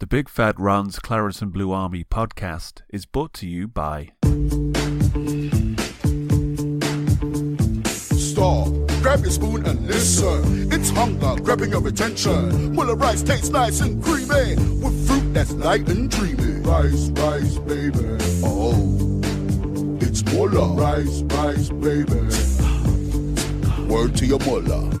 The Big Fat Ron's Claret and Blue Army podcast is brought to you by Stop, grab your spoon and listen. It's hunger grabbing your attention. Muller rice tastes nice and creamy with fruit that's light and dreamy. Rice, rice, baby. Oh, it's Muller. Rice, rice, baby. Word to your Muller.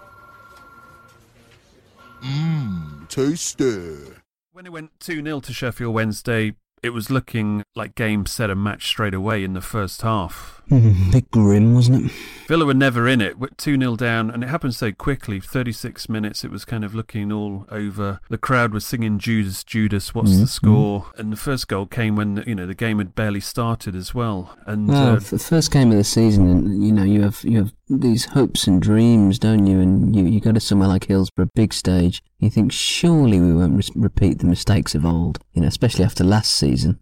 Mmm, tasty. When it went 2 0 to Sheffield Wednesday, it was looking like game set and match straight away in the first half. Hmm, bit grim, wasn't it? Villa were never in it, 2 0 down, and it happened so quickly. 36 minutes, it was kind of looking all over. The crowd was singing Judas, Judas, what's the score? And the first goal came when you know the game had barely started as well. And Well, uh, the first game of the season, and you know, you have you have these hopes and dreams, don't you? And you, you go to somewhere like Hillsborough, big stage. You think surely we won't re- repeat the mistakes of old, you know, especially after last season.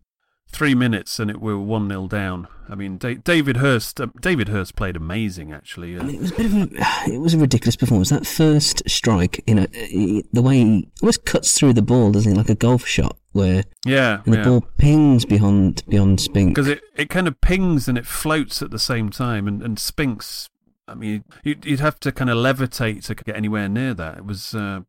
three minutes, and it were 1 0 down. I mean, da- David Hirst. Uh, David Hirst played amazing, actually. I Uh, mean, it was a bit of a, it was a ridiculous performance. That first strike, you know, he- the way he almost cuts through the ball, doesn't he, like a golf shot, where yeah, and the yeah. ball pings beyond beyond Spink. because it, it kind of pings and it floats at the same time and, and spinks i mean you'd, you'd have to kind of levitate to get anywhere near that it was uh,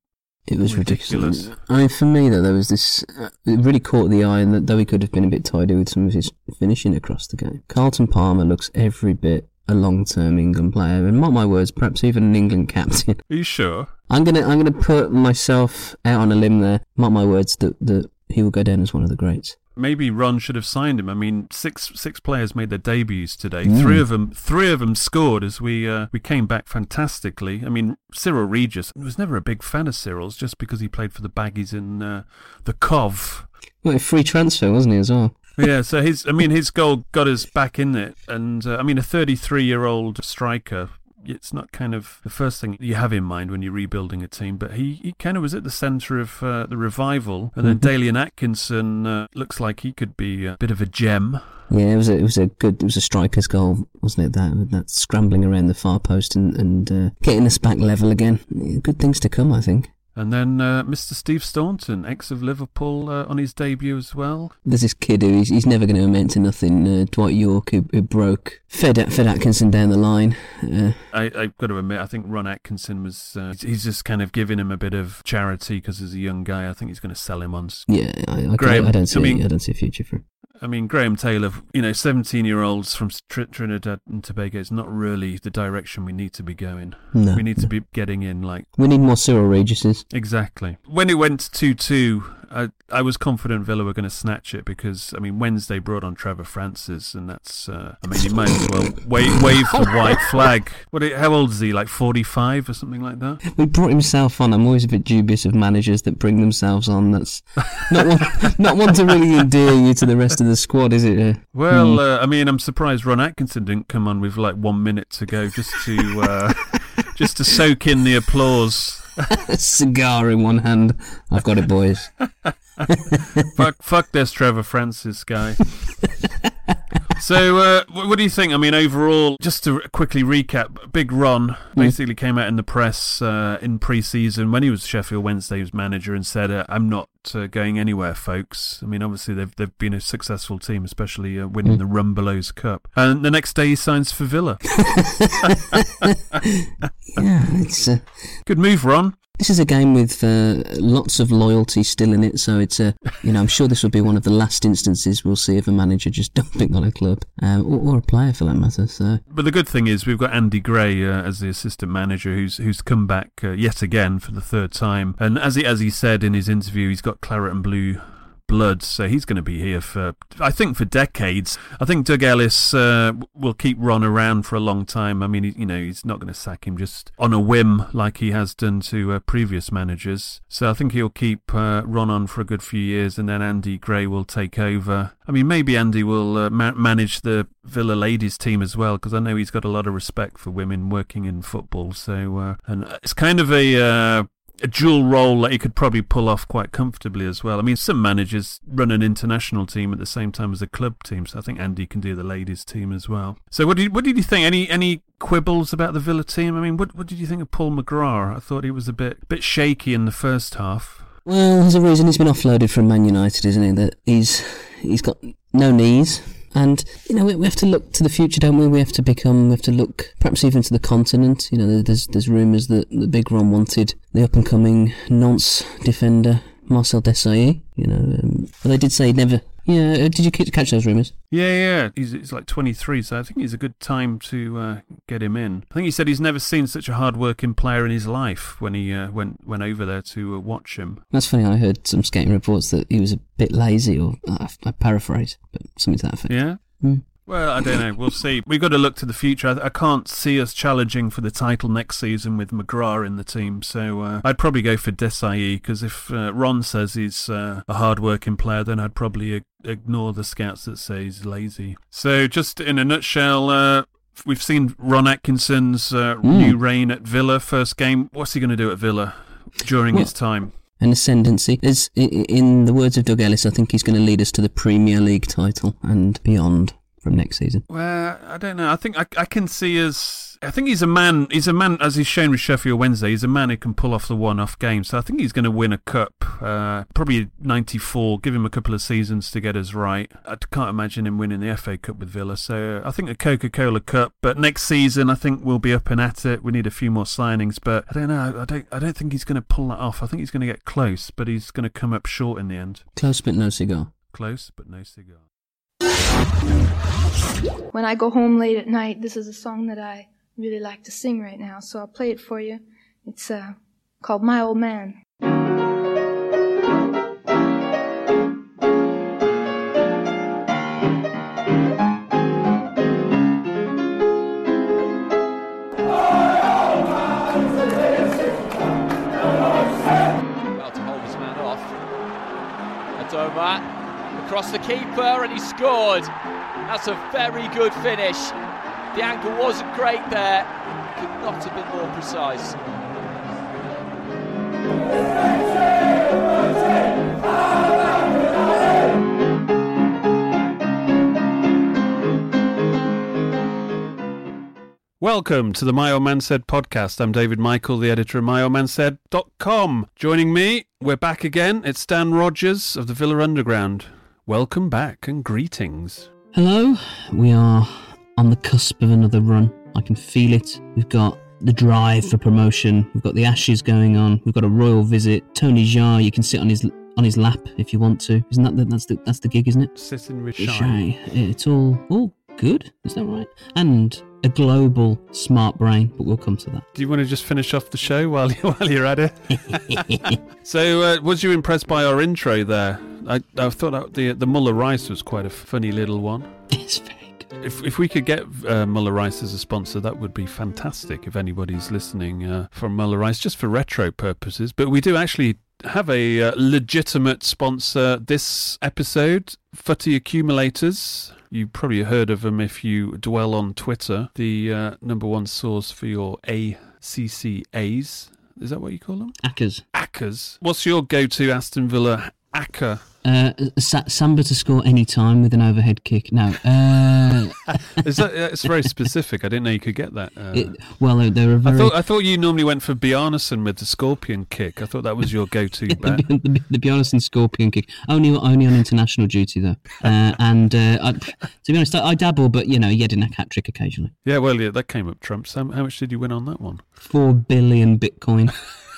It was Ridiculous. ridiculous. I mean, for me, though, there was this. Uh, it really caught the eye, and that though he could have been a bit tidy with some of his finishing across the game, Carlton Palmer looks every bit a long-term England player, and mark my words, perhaps even an England captain. are you sure I'm gonna, I'm gonna put myself out on a limb there. Mark my words that that he will go down as one of the greats. Maybe ron should have signed him i mean six six players made their debuts today Mm. three of them three of them scored as we uh, we came back fantastically i mean cyril regis was never a big fan of cyril's just because he played for the baggies in uh, the cov Well, a free transfer, wasn't he as well? yeah, so his, I mean, his goal got us back in it, and uh, I mean, a 33-year-old striker. It's not kind of the first thing you have in mind when you're rebuilding a team, but he, he kind of was at the centre of uh, the revival, and then Dalian Atkinson uh, looks like he could be a bit of a gem. Yeah, it was a, it was a good, it was a striker's goal, wasn't it? That that scrambling around the far post and and uh, getting us back level again. Good things to come, I think. And then uh, Mr. Steve Staunton, ex of Liverpool, uh, on his debut as well. There's this kid who he's, he's never going to amount to nothing. Uh, Dwight Yorke, who, who broke Fed, Fed Atkinson down the line. Uh, I, I've got to admit, I think Ron Atkinson was, uh, he's just kind of giving him a bit of charity because he's a young guy. I think he's going to sell him on yeah, I, I, Graham, I don't see. I mean- I don't see a future for him. I mean, Graham Taylor, you know, 17 year olds from Tr- Trinidad and Tobago is not really the direction we need to be going. No, we need to be getting in, like, We need more Cyril Regises. Exactly. When it went 2 2, I, I was confident Villa were going to snatch it because, I mean, Wednesday brought on Trevor Francis, and that's, uh, I mean, you might as well wave, wave the white flag. What? How old is he? Like 45 or something like that? He brought himself on. I'm always a bit dubious of managers that bring themselves on. That's not one, not one to really endear you to the rest of the squad, is it? Uh, Well, uh, I mean, I'm surprised Ron Atkinson didn't come on with like one minute to go just to uh, just to soak in the applause. cigar in one hand. I've got it, boys. fuck, fuck this Trevor Francis guy. so, uh, what do you think? I mean, overall, just to quickly recap, Big Ron basically came out in the press uh, in pre-season when he was Sheffield Wednesday's manager and said, uh, "I'm not uh, going anywhere, folks." I mean, obviously they've they've been a successful team, especially uh, winning the Rumbelows Cup. And the next day he signs for Villa. Yeah, it's uh, Good move, Ron. This is a game with uh, lots of loyalty still in it. So it's a, you know, I'm sure this will be one of the last instances we'll see of a manager just dumping on a club, um, or, or a player for that matter. So But the good thing is we've got Andy Gray uh, as the assistant manager, who's who's come back uh, yet again for the third time. And as he as he said in his interview, he's got claret and blue blood, so he's going to be here for I think for decades. I think Doug Ellis uh, will keep Ron around for a long time. I mean, you know, he's not going to sack him just on a whim like he has done to uh, previous managers. So I think he'll keep uh, Ron on for a good few years, and then Andy Gray will take over. I mean, maybe Andy will uh, ma- manage the Villa ladies team as well, because I know he's got a lot of respect for women working in football. So, uh, and it's kind of a uh, a dual role that he could probably pull off quite comfortably as well. I mean, some managers run an international team at the same time as a club team, so I think Andy can do the ladies team as well. So, what did what did you think? Any any quibbles about the Villa team? I mean, what what did you think of Paul McGrath? I thought he was a bit bit shaky in the first half. Well, there's a reason he's been offloaded from Man United, isn't it? That he's he's got no knees, and you know we, we have to look to the future, don't we? We have to become, we have to look perhaps even to the continent. You know, there's there's rumours that the Big Ron wanted the up and coming Nantes defender Marcel Desailly. You know, um, but they did say he'd never. Yeah, uh, did you catch those rumours? Yeah, yeah, he's he's like 23, so I think he's a good time to uh, get him in. I think he said he's never seen such a hard-working player in his life when he uh, went went over there to uh, watch him. That's funny. I heard some skating reports that he was a bit lazy, or uh, I paraphrase, but something to that effect. Yeah. Hmm. Well, I don't know. We'll see. We've got to look to the future. I, I can't see us challenging for the title next season with McGrath in the team. So uh, I'd probably go for Desai because if uh, Ron says he's uh, a hard-working player, then I'd probably ig- ignore the scouts that say he's lazy. So just in a nutshell. Uh, We've seen Ron Atkinson's uh, new reign at Villa. First game. What's he going to do at Villa during Well, his time? an ascendancy. As i- i- in the words of Doug Ellis, I think he's going to lead us to the Premier League title and beyond from next season. Well, I don't know. I think I, I can see as. I think he's a man. He's a man, as he's shown with Sheffield Wednesday. He's a man who can pull off the one-off game. So I think he's going to win a cup. Uh, probably '94. Give him a couple of seasons to get us right. I can't imagine him winning the FA Cup with Villa. So I think a Coca-Cola Cup. But next season, I think we'll be up and at it. We need a few more signings. But I don't know. I don't. I don't think he's going to pull that off. I think he's going to get close, but he's going to come up short in the end. Close but no cigar. Close, but no cigar. When I go home late at night, this is a song that I really like to sing right now, so I'll play it for you. It's uh, called My Old Man. Well to across the keeper and he scored. That's a very good finish. The angle wasn't great there. Could not have been more precise. Welcome to the My Old Man Said podcast. I'm David Michael, the editor of MyOldManSaid.com. Joining me, we're back again. It's Dan Rogers of the Villa Underground. Welcome back and greetings. Hello, we are on the cusp of another run. I can feel it. We've got the drive for promotion. We've got the Ashes going on. We've got a royal visit. Tony Xia, you can sit on his on his lap if you want to. Isn't that the, that's the that's the gig, isn't it? Sitting with Shy. It's all all good. Is that right? And a global smart brain, but we'll come to that. Do you want to just finish off the show while, you, while you're at it? so, uh, was you impressed by our intro there? I, I thought the the Muller Rice was quite a funny little one. It's very good. If, if we could get uh, Muller Rice as a sponsor, that would be fantastic. If anybody's listening uh, from Muller Rice, just for retro purposes, but we do actually have a uh, legitimate sponsor this episode. Footy Accumulators. You probably heard of them if you dwell on Twitter. The uh, number one source for your ACCAs. Is that what you call them? Ackers. Accas. What's your go-to Aston Villa Acca Uh, Samba to score any time with an overhead kick. No. Uh, Is that, it's very specific. I didn't know you could get that. Uh, it, well, they're- they're a I very. thought I thought you normally went for Bjarnason with the scorpion kick. I thought that was your go-to bet. the, the, the Bjarnason scorpion kick only only on international duty though, uh, and uh, I, to be honest, I, I dabble, but you know, a hat trick occasionally. Yeah, well, yeah, that came up trumps. How, how much did you win on that one? Four billion Bitcoin.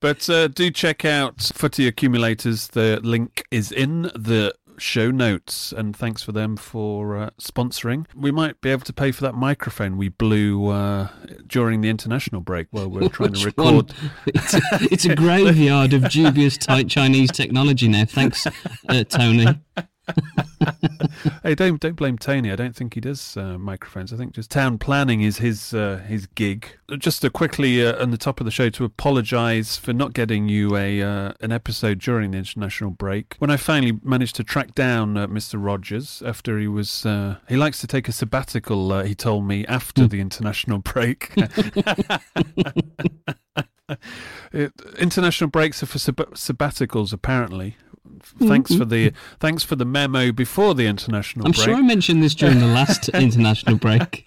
But uh, do check out Footy Accumulators. The link is in the show notes, and thanks for them for uh, sponsoring. We might be able to pay for that microphone we blew uh, during the international break while we are trying to record. It's a, it's a graveyard of dubious tight Chinese technology now. Thanks, uh, Tony. hey, don't don't blame Tony. I don't think he does uh, microphones. I think just town planning is his uh, his gig. Just to quickly uh, on the top of the show to apologise for not getting you a uh, an episode during the international break. When I finally managed to track down uh, Mr. Rogers after he was uh, he likes to take a sabbatical. Uh, he told me after the international break. It, international breaks are for sab- sabbaticals, apparently. Thanks for the thanks for the memo before the international I'm break. sure I mentioned this during the last international break.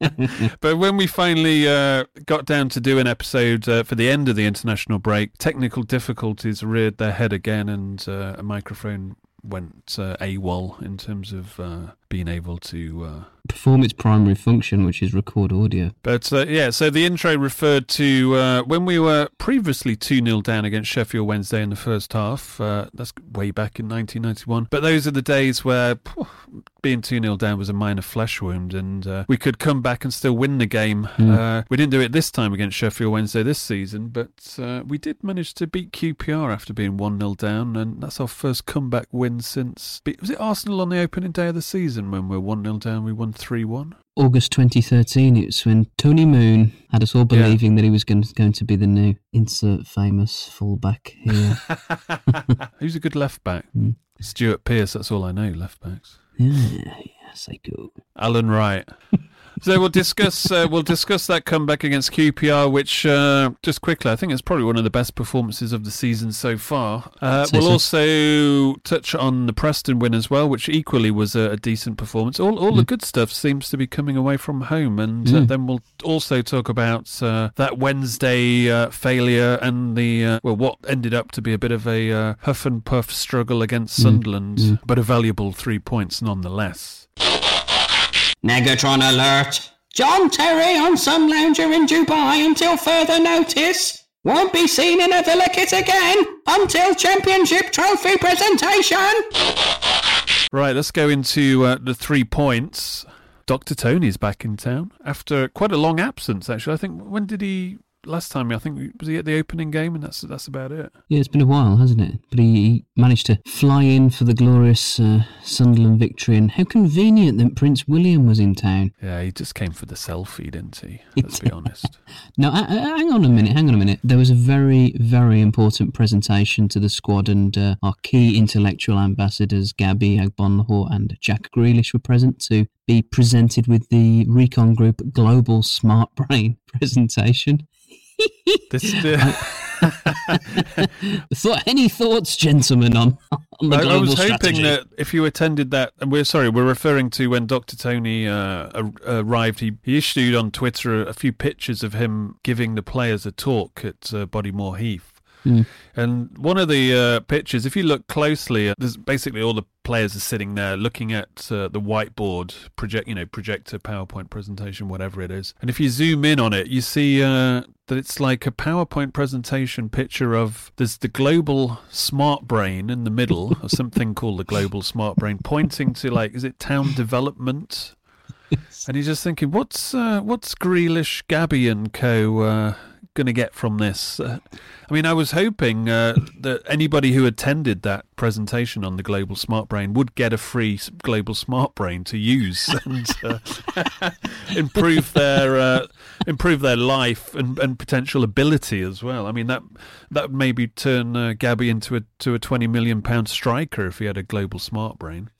but when we finally uh, got down to do an episode uh, for the end of the international break, technical difficulties reared their head again, and uh, a microphone went uh, AWOL in terms of uh, being able to. Uh, Perform its primary function, which is record audio. But uh, yeah, so the intro referred to uh, when we were previously 2 0 down against Sheffield Wednesday in the first half. Uh, that's way back in 1991. But those are the days where phew, being 2 0 down was a minor flesh wound and uh, we could come back and still win the game. Mm. Uh, we didn't do it this time against Sheffield Wednesday this season, but uh, we did manage to beat QPR after being 1 0 down. And that's our first comeback win since. Was it Arsenal on the opening day of the season when we're 1 0 down? We won 3 1. August 2013, it was when Tony Moon had us all Yeah. believing that he was going to, going to be the new insert famous fullback here. Who's a good left back? Mm. Stuart Pearce, that's all I know, left backs. yeah, yes, I go. Alan Wright. So we'll discuss uh, we'll discuss that comeback against QPR, which uh, just quickly I think it's probably one of the best performances of the season so far. Uh, we'll so. also touch on the Preston win as well, which equally was a, a decent performance. All all the good stuff seems to be coming away from home, and uh, Mm. then we'll also talk about uh, that Wednesday uh, failure and the uh, well what ended up to be a bit of a uh, huff and puff struggle against Mm. Sunderland, Mm. but a valuable three points nonetheless. Negatron alert. John Terry on some lounger in Dubai until further notice. Won't be seen in a Villa kit again until championship trophy presentation. Right, let's go into uh, the three points. Dr. Tony's back in town after quite a long absence, actually. I think, when did he, last time, I think, was he at the opening game? And that's that's about it. Yeah, it's been a while, hasn't it? But he, he managed to fly in for the glorious uh, Sunderland victory, and how convenient that Prince William was in town. Yeah, he just came for the selfie, didn't he? Let's be honest. No, uh, uh, hang on a minute, hang on a minute. There was a very, very important presentation to the squad, and uh, our key intellectual ambassadors, Gabby Agbonlahor and Jack Grealish, were present to be presented with the Recon Group Global Smart Brain presentation. This, Thought, any thoughts, gentlemen, on, on the I, global I was strategy? hoping that if you attended that, and we're sorry, we're referring to when Dr. Tony uh, arrived. He, he issued on Twitter a few pictures of him giving the players a talk at uh, Bodymoor Heath. Mm. And one of the uh, pictures, if you look closely, uh, there's basically all the players are sitting there looking at uh, the whiteboard project, you know, projector, PowerPoint presentation, whatever it is. And if you zoom in on it, you see uh, that it's like a PowerPoint presentation picture of there's the global smart brain in the middle, or something called the global smart brain, pointing to like, is it town development? And he's just thinking, what's uh, what's Grealish, Gabby, and co. Uh, going to get from this? Uh, I mean, I was hoping uh, that anybody who attended that presentation on the Global Smart Brain would get a free Global Smart Brain to use and uh, improve their uh, improve their life and, and potential ability as well. I mean, that that would maybe turn uh, Gabby into a to a twenty million pound striker if he had a Global Smart Brain.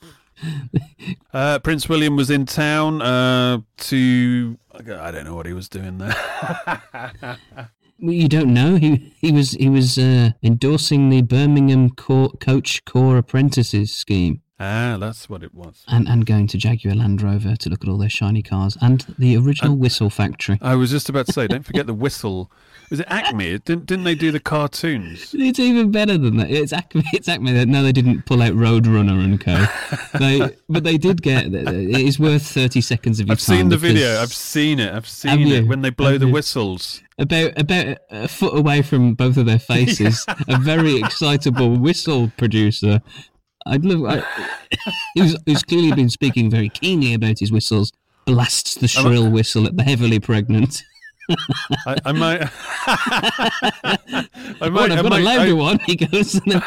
Uh, Prince William was in town uh, to. I don't know what he was doing there. You don't know. He he was he was uh, endorsing the Birmingham co- Coach Core Apprentices scheme. Ah, that's what it was. And, and going to Jaguar Land Rover to look at all their shiny cars and the original whistle factory. I was just about to say, don't forget the whistle. Was it Acme? Didn't, didn't they do the cartoons? It's even better than that. It's Acme. It's Acme. No, they didn't pull out Roadrunner and Co. they, but they did get. It is worth thirty seconds of your I've seen time the video. I've seen it. I've seen it you? when they blow Have the you? whistles. about about a foot away from both of their faces, a very excitable whistle producer. I'd love. I, who's, who's clearly been speaking very keenly about his whistles. Blasts the shrill whistle at the heavily pregnant. I, I might. I might. and I've I got might a louder I- one. He goes. and then-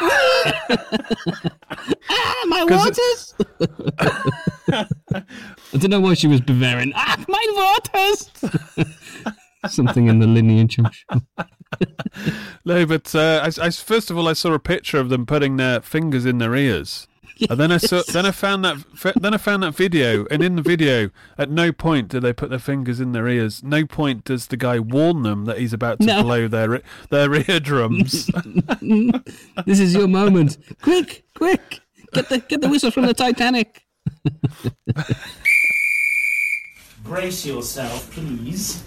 ah, my waters! I don't know why she was Bavarian. Ah, my waters! Something in the lineage. I'm sure. No, but uh, I, I- first of all, I saw a picture of them putting their fingers in their ears, and then I saw, then I found that, then I found that video, and in the video, at no point do they put their fingers in their ears. No point does the guy warn them that he's about to No. blow their their eardrums. this is your moment. Quick, quick! Get the get the whistle from the Titanic. Brace yourself, please.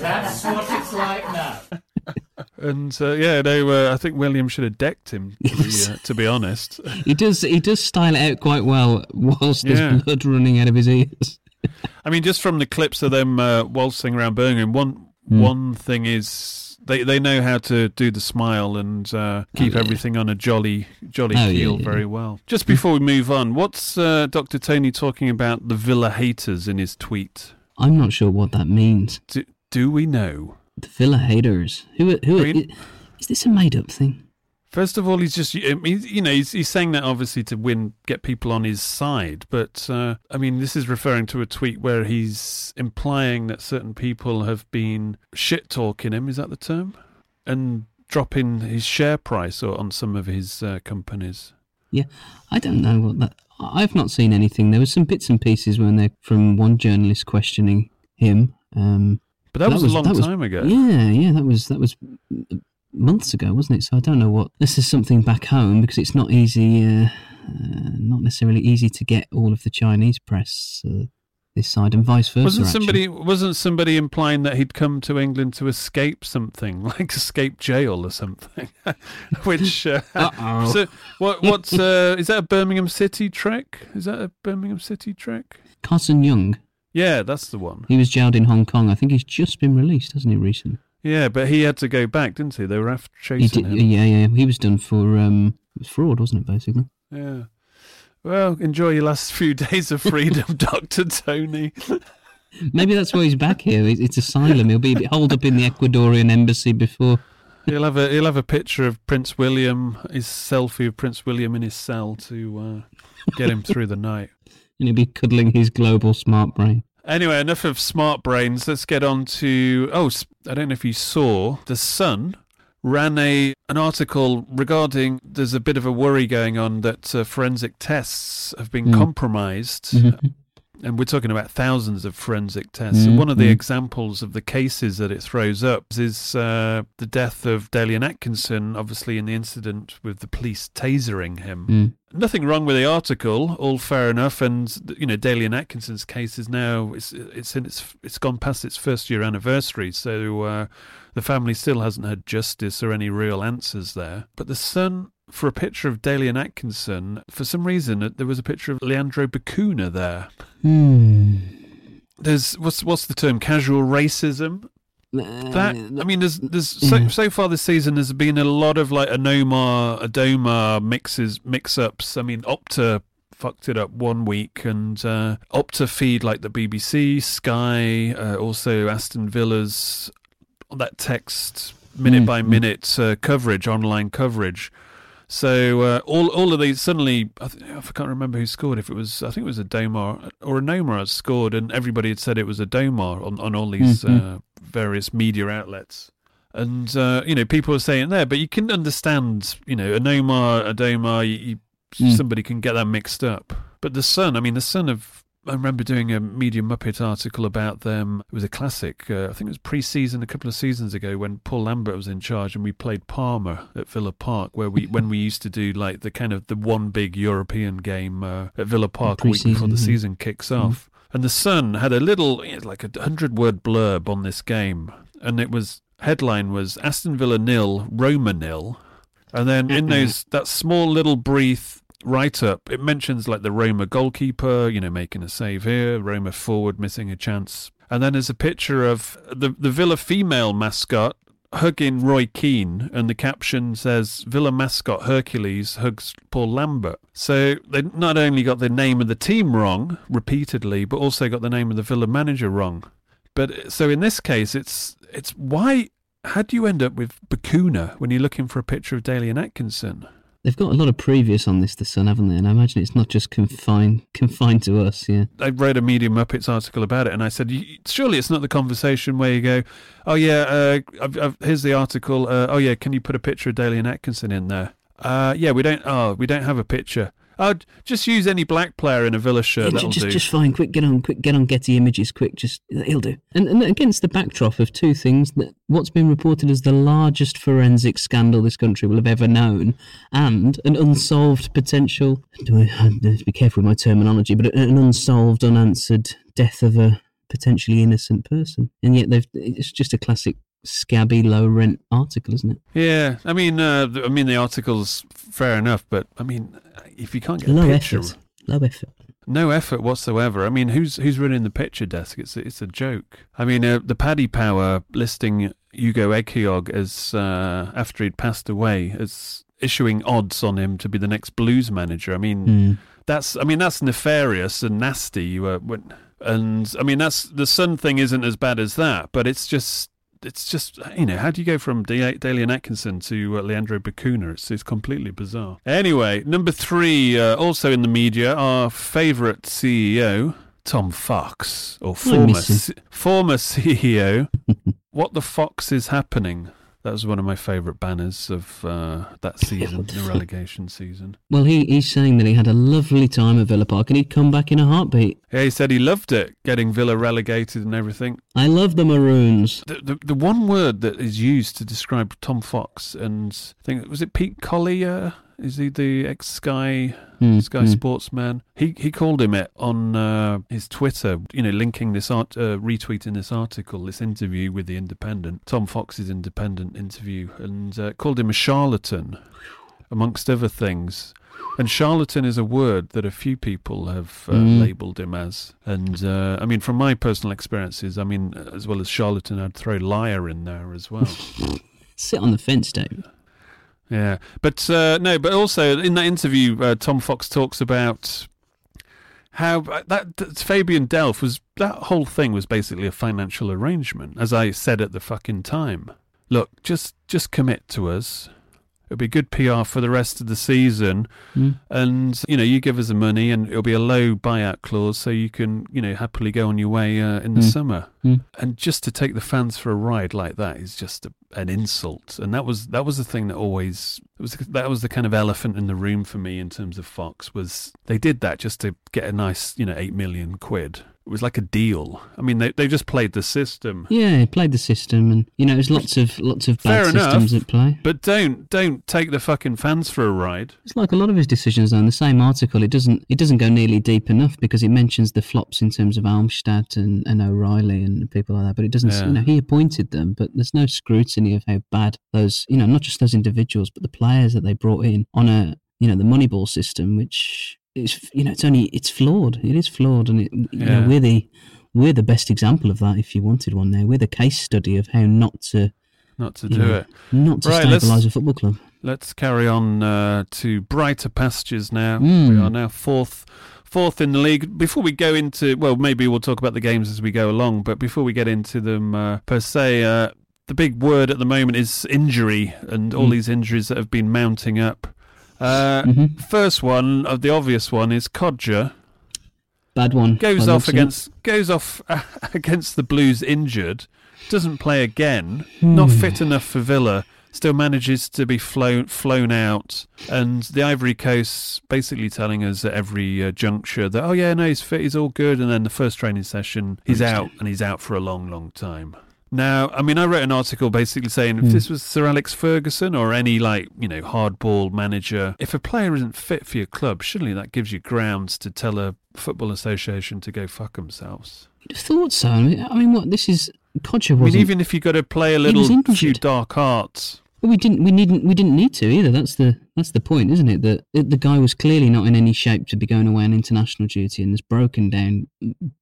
That's what it's like now. and uh, yeah, no, uh, I think William should have decked him. To be, uh, to be honest, He does he does style it out quite well whilst Yeah. there's blood running out of his ears. I mean, just from the clips of them uh, waltzing around Birmingham, one Hmm. one thing is they they know how to do the smile and uh, keep yeah. everything on a jolly jolly Oh, yeah, yeah. very well. Just before we move on, what's uh, Dr. Tony talking about the Villa haters in his tweet? I'm not sure what that means. Do, do we know? The Villa haters. Who are- who mean- is this a made up thing? First of all, he's just I mean, you know he's, he's saying that obviously to win get people on his side, but uh, I mean this is referring to a tweet where he's implying that certain people have been shit talking him. Is that the term? And dropping his share price or on some of his uh, companies. Yeah, I don't know what that. I've not seen anything. There was some bits and pieces when they from one journalist questioning him. Um, But that was a long time ago. Yeah, yeah, that was that was months ago, wasn't it? So I don't know what this is something back home because it's not easy, uh, uh, not necessarily easy to get all of the Chinese press uh, this side and vice versa. Wasn't actually. somebody wasn't somebody implying that he'd come to England to escape something, like escape jail or something? Which uh, so what what uh, is that a Birmingham City trick? Is that a Birmingham City trick? Carson Yeung? Yeah, that's the one. He was jailed in Hong Kong. I think he's just been released, hasn't he, recently? Yeah, but he had to go back, didn't he? They were after chasing did, him. yeah, yeah. He was done for um, it was fraud, wasn't it? Basically. Yeah. Well, enjoy your last few days of freedom, Doctor Tony. Maybe that's why he's back here. It's, it's asylum. He'll be holed up in the Ecuadorian embassy before. He'll have a he'll have a picture of Prince William, his selfie of Prince William in his cell to uh, get him through the night. And he'll be cuddling his global smart brain. Anyway, enough of smart brains. Let's get on to. Oh, I don't know if you saw the Sun ran a an article regarding. There's a bit of a worry going on that uh, forensic tests have been Mm. compromised. Mhm. And we're talking about thousands of forensic tests. And Mm, one of the mm. examples of the cases that it throws up is uh, the death of Dalian Atkinson, obviously in the incident with the police tasering him. Mm. Nothing wrong with the article, all fair enough. And you know, Dalian Atkinson's case is now it's it's in its it's gone past its first year anniversary, so uh, the family still hasn't had justice or any real answers there. But the son. For a picture of Dalian Atkinson, for some reason uh, there was a picture of Leandro Bacuna there. Hmm. There's what's what's the term? Casual racism. That I mean, there's there's so, so far this season there's been a lot of like Onomah Adomah mixes mix ups. I mean, Opta fucked it up one week, and uh, Opta feed like the BBC, Sky, uh, also Aston Villa's that text minute Mm, by mm. minute uh, coverage, online coverage. So uh, all all of these suddenly, I, th- I can't remember who scored. If it was, I think it was a Domar or a Nomar had scored, and everybody had said it was a Domar on, on all these Mhm. uh, various media outlets. And uh, you know, people are saying there, but you can understand, you know, a Nomar, a Domar, you, you, Mm. somebody can get that mixed up. But the son, I mean, the son have I remember doing a Media Muppet article about them. It was a classic. Uh, I think it was pre-season a couple of seasons ago when Paul Lambert was in charge, and we played Parma at Villa Park, where we when we used to do like the kind of the one big European game uh, at Villa Park a week before the season kicks off. And the Sun had a little, like a hundred word blurb on this game, and it was headline was Aston Villa nil, Roma nil, and then in those that small little brief write up, it mentions like the Roma goalkeeper, you know, making a save here, Roma forward missing a chance, and then there's a picture of the the Villa female mascot hugging Roy Keane, and the caption says Villa mascot Hercules hugs Paul Lambert. So they not only got the name of the team wrong repeatedly, but also got the name of the Villa manager wrong. But so in this case, it's it's why. How do you end up with Bacuna when you're looking for a picture of Dalian Atkinson? They've got a lot of previous on this, the Sun, haven't they? And I imagine it's not just confined confined to us. Yeah. I read a Medium Muppets article about it, and I said, surely it's not the conversation where you go, oh yeah, uh, I've, I've, here's the article. Uh, oh yeah, can you put a picture of Dalian Atkinson in there? Uh, yeah, we don't. Oh, we don't have a picture. Oh, d- just use any black player in a Villa shirt. Yeah, just, do. just fine. Quick, get on. Quick, get on. Getty Images. Quick, just he'll do. And, and against the backdrop of two things: that what's been reported as the largest forensic scandal this country will have ever known, and an unsolved potential. Do I, I have to be careful with my terminology, but an unsolved, unanswered death of a potentially innocent person. And yet, they've. It's just a classic scabby, low rent article, isn't it? Yeah, I mean, uh, I mean, the article's fair enough, but I mean, if you can't get Low a picture, effort. Low effort. no effort whatsoever. I mean, who's who's running the picture desk? It's a, it's a joke. I mean, uh, the Paddy Power listing Ugo Ehiogu as uh, after he'd passed away as issuing odds on him to be the next Blues manager. I mean, Mm. that's I mean that's nefarious and nasty. Uh, when, and I mean that's the Sun thing isn't as bad as that, but it's just it's just you know how do you go from Da- Dalian Atkinson to uh, Leandro Bacuna? It's it's completely bizarre. Anyway, number three, uh, also in the media, our favourite CEO. Tom Fox, or former miss him. C- former CEO, what the fox is happening? That was one of my favourite banners of uh, that season, the relegation season. Well, he, he's saying that he had a lovely time at Villa Park and he'd come back in a heartbeat. Yeah, he said he loved it, getting Villa relegated and everything. I love the Maroons. The, the, the one word that is used to describe Tom Fox and I think was it Pete Collier? Is he the ex Sky Hmm, Sky hmm. Sportsman? He he called him it on uh, his Twitter. You know, linking this art, uh, retweeting this article, this interview with the Independent, Tom Fox's Independent interview, and uh, called him a charlatan, amongst other things. And charlatan is a word that a few people have uh, Mm. labelled him as. And uh, I mean, from my personal experiences, I mean, as well as charlatan, I'd throw liar in there as well. Sit on the fence, David. Yeah, but uh, no, but also in that interview, uh, Tom Fox talks about how uh, that, that Fabian Delph was that whole thing was basically a financial arrangement, as I said at the fucking time. Look, just just commit to us. It'll be good PR for the rest of the season, Mm. and you know you give us the money, and it'll be a low buyout clause, so you can you know happily go on your way uh, in the Mm. summer. Mm. And just to take the fans for a ride like that is just a, an insult, and that was that was the thing that always it was that was the kind of elephant in the room for me in terms of Fox was they did that just to get a nice you know eight million quid. It was like a deal. I mean, they they just played the system. Yeah, played the system, and you know, there's lots of lots of bad Fair enough, systems at play. but don't don't take the fucking fans for a ride. It's like a lot of his decisions, though. In the same article, it doesn't it doesn't go nearly deep enough because it mentions the flops in terms of Almstadt and, and O'Reilly and people like that. But it doesn't. Yeah. You know, he appointed them, but there's no scrutiny of how bad those. You know, not just those individuals, but the players that they brought in on a you know the Moneyball system, which is you know it's only it's flawed. It is flawed, and it, you Yeah. know we're the we're the best example of that. If you wanted one, there we're the case study of how not to Not to do know, it. not to Right, stabilise a football club. Let's carry on uh, to brighter pastures now. Mm. We are now fourth, fourth in the league. Before we go into, well, maybe we'll talk about the games as we go along. But before we get into them uh, per se, uh, the big word at the moment is injury, and all Mm. these injuries that have been mounting up. Uh, Mhm. First one, of the obvious one, is Kodjia Bad one. goes off of it. against goes off against the Blues injured, doesn't play again, not Hmm. fit enough for Villa, still manages to be flown flown out, and the Ivory Coast basically telling us at every uh, juncture that oh yeah, no, he's fit, he's all good, and then the first training session he's out, and he's out for a long, long time. Now, I mean, I wrote an article basically saying if Hmm. this was Sir Alex Ferguson or any like you know hardball manager, if a player isn't fit for your club, surely that gives you grounds to tell a football association to go fuck themselves. You'd have thought so. I mean, I mean, what this is? Kodjia I mean, even if you got to play a little few dark arts. We didn't. We needn't. We didn't need to either. That's the. That's the point, isn't it? That the, the guy was clearly not in any shape to be going away on international duty, and has broken down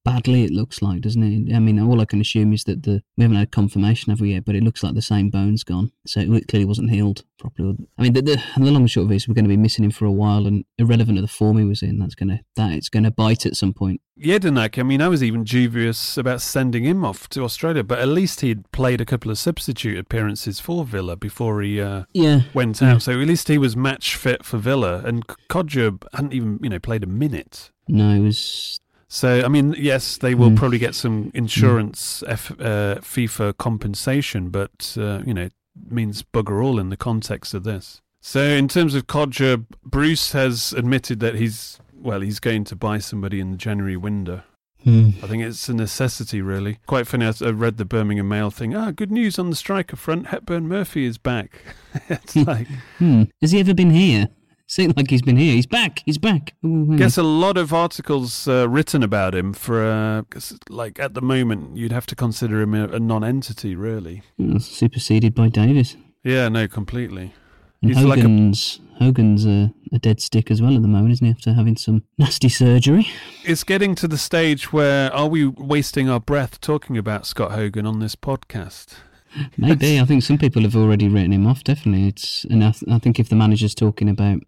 badly. It looks like, doesn't it? I mean, all I can assume is that the we haven't had confirmation, have we yet? But it looks like the same bone's gone, so it clearly wasn't healed properly. I mean, the the, the long and short of it is we're going to be missing him for a while, and irrelevant of the form he was in, that's gonna that it's going to bite at some point. Jedinak, I mean, I was even dubious about sending him off to Australia, but at least he'd played a couple of substitute appearances for Villa before he uh, Yeah. went out. So at least he was match fit for Villa, and Kodjia hadn't even you know played a minute. No, it was So I mean, yes, they will Mm. probably get some insurance F, uh, FIFA compensation, but uh, you know, it means bugger all in the context of this. So in terms of Kodjia, Bruce has admitted that he's well, he's going to buy somebody in the January window. Hmm. I think it's a necessity, really. Quite funny. I I read the Birmingham Mail thing. Ah, good news on the striker front. Hepburn Murphy is back. it's like Hmm. Has he ever been here? Seems like he's been here. He's back. He's back. Oh, Gets on. a lot of articles uh, written about him for, uh like, at the moment, you'd have to consider him a, a non entity, really. Oh, superseded by Davis. Yeah, no, completely. And He's like a. Hogan's Hogan's a, dead stick as well at the moment, isn't he? After having some nasty surgery. It's getting to the stage where are we wasting our breath talking about Scott Hogan on this podcast? Maybe I think some people have already written him off. Definitely, it's and I, th- I think if the manager's talking about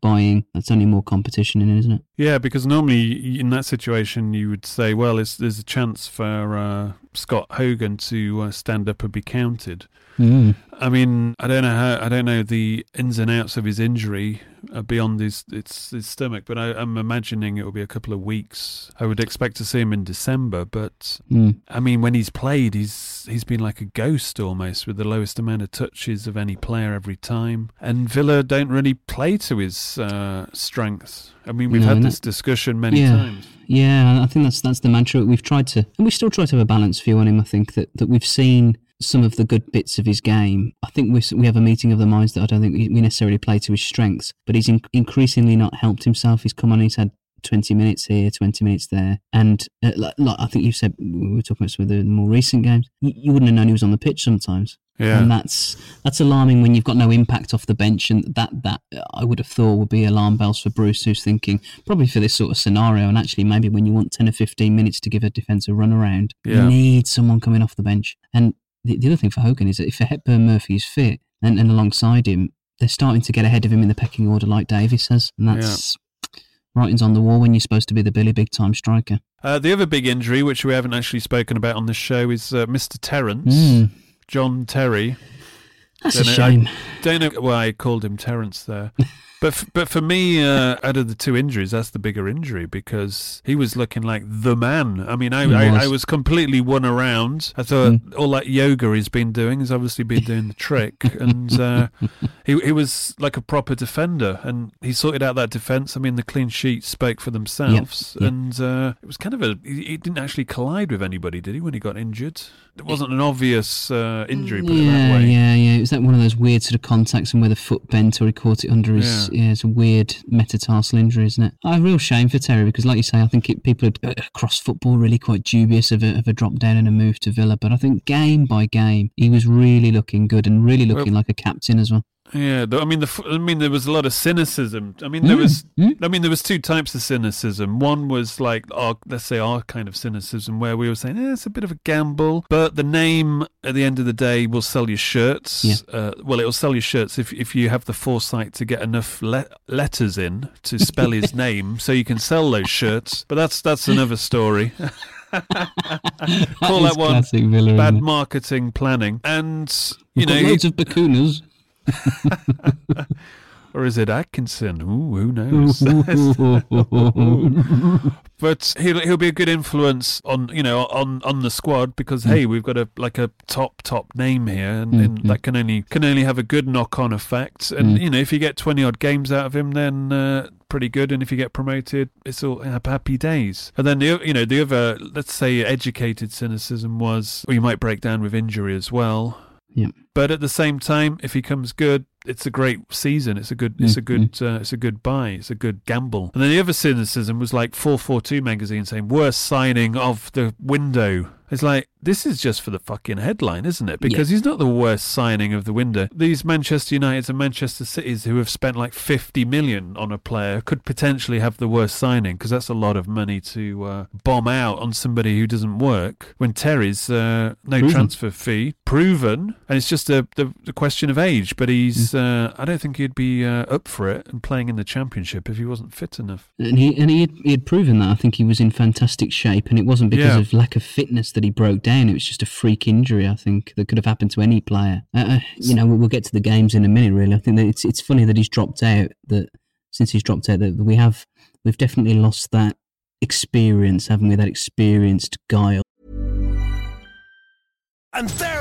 buying, that's only more competition in it, isn't it? Yeah, because normally in that situation you would say, well, it's, there's a chance for uh, Scott Hogan to uh, stand up and be counted. Mm. I mean, I don't know how I don't know the ins and outs of his injury uh, beyond his its his stomach, but I, I'm imagining it will be a couple of weeks. I would expect to see him in December, but Mm. I mean, when he's played, he's he's been like a ghost almost, with the lowest amount of touches of any player every time. And Villa don't really play to his uh, strengths. I mean, we've No, had this discussion many yeah. times. Yeah, I think that's that's the mantra we've tried to, and we still try to have a balanced view on him. I think that, that we've seen some of the good bits of his game. I think we we have a meeting of the minds that I don't think we necessarily play to his strengths, but he's in, increasingly not helped himself. He's come on, he's had. 20 minutes here, 20 minutes there. And uh, like, like I think you said, we were talking about some of the more recent games, you, you wouldn't have known he was on the pitch sometimes. Yeah. And that's that's alarming when you've got no impact off the bench, and that that I would have thought would be alarm bells for Bruce, who's thinking probably for this sort of scenario. And actually, maybe when you want ten or fifteen minutes to give a defence a run around, Yeah. you need someone coming off the bench. And the, the other thing for Hogan is that if Hepburn Murphy is fit and, and alongside him, they're starting to get ahead of him in the pecking order, like Davis says, and that's writings on the wall when you're supposed to be the Billy Big Time striker. Uh, the other big injury, which we haven't actually spoken about on this show, is uh, Mr. Terrence, Mm. John Terry. That's Don't a know- shame. I don't know why I called him Terrence there. But f- but for me, uh, out of the two injuries, that's the bigger injury because he was looking like the man. I mean, I, He I, was. I was completely won around. I thought all that yoga he's been doing has obviously been doing the trick, and uh, he he was like a proper defender, and he sorted out that defence. I mean, the clean sheets spoke for themselves, yep. and uh, it was kind of a. He, he didn't actually collide with anybody, did he? When he got injured, it wasn't an obvious uh, injury. Put it that Yeah, way. yeah, yeah. It was that one of those weird sort of contacts and where the foot bent or he caught it under his. Yeah, it's a weird metatarsal injury, isn't it? A real shame for Terry because, like you say, I think it, people are, uh, across football really quite dubious of a, of a drop down and a move to Villa. But I think game by game, he was really looking good and really looking like a captain as well. Yeah, I mean, the I mean, there was a lot of cynicism. I mean, there Mm, was, I mean, there was two types of cynicism. One was like, our, let's say, our kind of cynicism, where we were saying, eh, it's a bit of a gamble, but the name at the end of the day will sell your shirts. Yeah. Uh, well, it will sell your shirts if if you have the foresight to get enough le- letters in to spell his name, so you can sell those shirts. But that's that's another story. Call that one classic Villa, bad marketing planning, and you know, loads of bakunas. Or is it Atkinson? Ooh, who knows? but he'll he'll be a good influence on you know on on the squad because hey we've got a like a top top name here and, and Mm. that can only can only have a good knock on effect and Mm. you know if you get twenty odd games out of him then uh, pretty good and if you get promoted it's all happy days and then the you know the other let's say educated cynicism was well you might break down with injury as well Yeah. but at the same time if he comes good it's a great season. It's a good. It's a good. Uh, it's a good buy. It's a good gamble. And then the other cynicism was like 442 magazine saying worst signing of the window. It's like this is just for the fucking headline, isn't it? Because he's not the worst signing of the window. These Manchester Uniteds and Manchester Cities who have spent like 50 million on a player could potentially have the worst signing because that's a lot of money to uh, bomb out on somebody who doesn't work. When Terry's uh, no Proven. transfer fee, proven, and it's just a the, the question of age. But he's. Uh, I don't think he'd be uh, up for it and playing in the championship if he wasn't fit enough. And he and he had, he had proven that. I think he was in fantastic shape, and it wasn't because Yeah. of lack of fitness that he broke down. It was just a freak injury. I think that could have happened to any player. Uh, uh, you know, we'll get to the games in a minute. Really, I think that it's it's funny that he's dropped out. That since he's dropped out, that we have we've definitely lost that experience, haven't we? That experienced guile. And there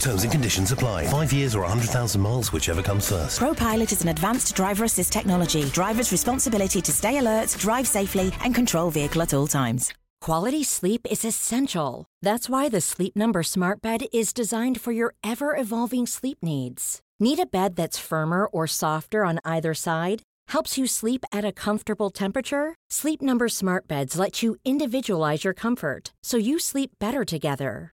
Terms and conditions apply. Five years or 100,000 miles, whichever comes first. ProPilot is an advanced driver assist technology. Driver's responsibility to stay alert, drive safely, and control vehicle at all times. Quality sleep is essential. That's why the Sleep Number Smart Bed is designed for your ever evolving sleep needs. Need a bed that's firmer or softer on either side? Helps you sleep at a comfortable temperature? Sleep Number Smart Beds let you individualize your comfort so you sleep better together.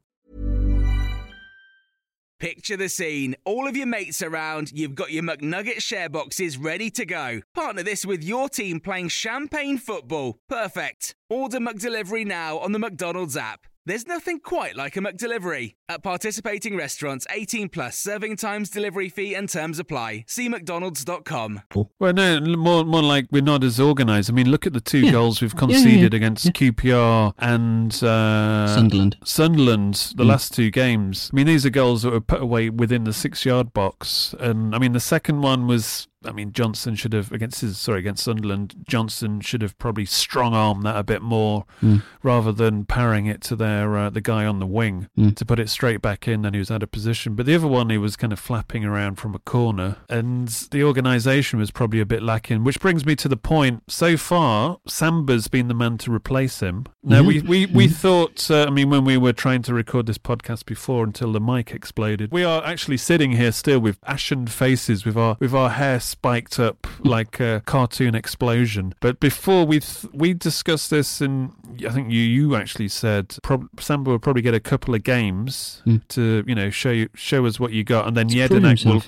Picture the scene. All of your mates around, you've got your McNugget share boxes ready to go. Partner this with your team playing champagne football. Perfect. Order McDelivery now on the McDonald's app. There's nothing quite like a McDelivery. At participating restaurants, 18 plus serving times, delivery fee, and terms apply. See McDonald's.com. Well, no, more more like we're not as organised. I mean, look at the two Yeah. goals we've Yeah, yeah, conceded yeah. against QPR and uh, Sunderland. Sunderland, the Mm. last two games. I mean, these are goals that were put away within the six-yard box, and I mean, the second one was. I mean, Johnstone should have against his sorry against Sunderland. Johnstone should have probably strong armed that a bit more, Mm. rather than parrying it to their uh, the guy on the wing Mm. to put it straight back in. Then he was out of position. But the other one, he was kind of flapping around from a corner, and the organisation was probably a bit lacking. Which brings me to the point. So far, Samba's been the man to replace him. Now Yeah. we we we Mm. thought. Uh, I mean, when we were trying to record this podcast before, until the mic exploded, we are actually sitting here still with ashen faces, with our with our hair spiked up like a cartoon explosion. But before we th- we discussed this, and I think you you actually said prob- Samba will probably get a couple of games Mm. to you know show you show us what you got, and then prove will.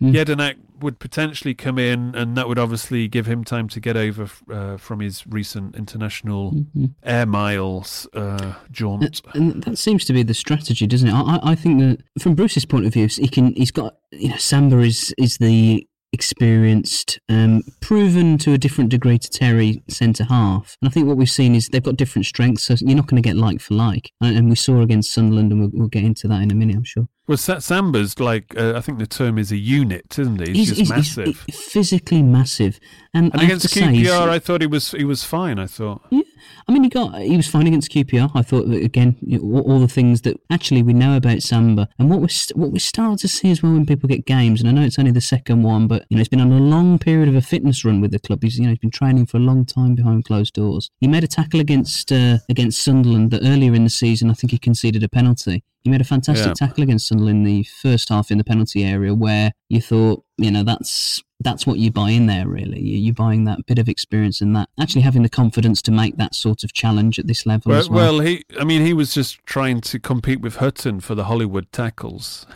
Mm. Jedinak would potentially come in, and that would obviously give him time to get over uh, from his recent international Mhm. air miles uh, jaunt. And that seems to be the strategy, doesn't it? I, I- I think that from Bruce's point of view, he can. He's got. You know, Samba is is the experienced, um, proven to a different degree to Terry centre half. And I think what we've seen is they've got different strengths, so you're not going to get like for like. And, and we saw against Sunderland, and we'll, we'll get into that in a minute, I'm sure. Well, Sa- Samba's like uh, I think the term is a unit, isn't he? He's, just massive. physically massive. And, and against to say, QPR, I thought he was he was fine. I thought. Yeah, I mean, he got he was fine against QPR. I thought that again, you know, all, the things that actually we know about Samba, and what we st- what we start to see as well when people get games. And I know it's only the second one, but you know, he's been on a long period of a fitness run with the club. He's you know he's been training for a long time behind closed doors. He made a tackle against uh, against Sunderland that earlier in the season. I think he conceded a penalty. He made a fantastic Yeah. tackle against Sunderland in the first half in the penalty area, where you thought, you know, that's that's what you buy in there. Really, You- you're buying that bit of experience and that actually having the confidence to make that sort of challenge at this level Well, as well. well, he, I mean, he was just trying to compete with Hutton for the Hollywood tackles.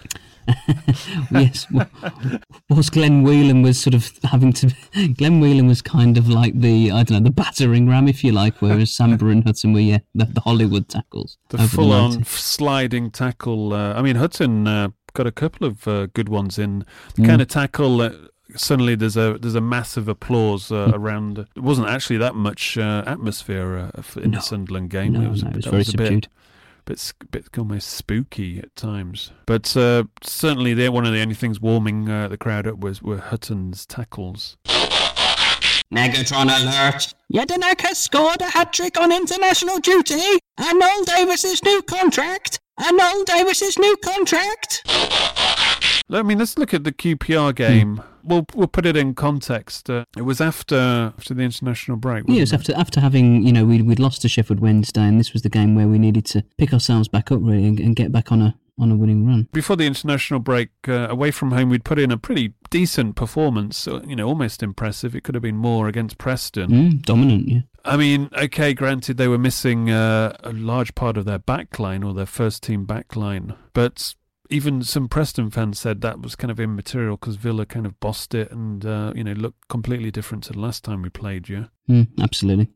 yes, was Glenn Whelan was sort of having to. Glenn Whelan was kind of like the I don't know the battering ram, if you like, whereas Samba and Hutton were yeah the, the Hollywood tackles. The full on 90. sliding tackle. Uh, I mean, Hutton uh, got a couple of uh, good ones in. The Mm. kind of tackle that suddenly there's a there's a massive applause uh, Mm. around. It wasn't actually that much uh, atmosphere uh, in No. the Sunderland game. No, it was, no, it was very was a bit- subdued. Bit, bit almost spooky at times, but uh, certainly they one of the only things warming uh, the crowd up was were Hutton's tackles. Megatron alert! Jedinak has scored a hat trick on international duty! And Noel Davis's new contract! And Noel Davis's new contract! I mean, let's look at the QPR game. We'll we'll put it in context. Uh, it was after after the international break. Yeah, it wasn't after after having you know we we'd lost to Sheffield Wednesday, and this was the game where we needed to pick ourselves back up really and, and get back on a on a winning run. Before the international break, uh, away from home, we'd put in a pretty decent performance. uh, You know, almost impressive. It could have been more against Preston. Mm, dominant, yeah. I mean, okay, granted they were missing uh, a large part of their backline or their first team backline, but even some Preston fans said that was kind of immaterial because Villa kind of bossed it and uh, you know looked completely different to the last time we played you. Mm, absolutely.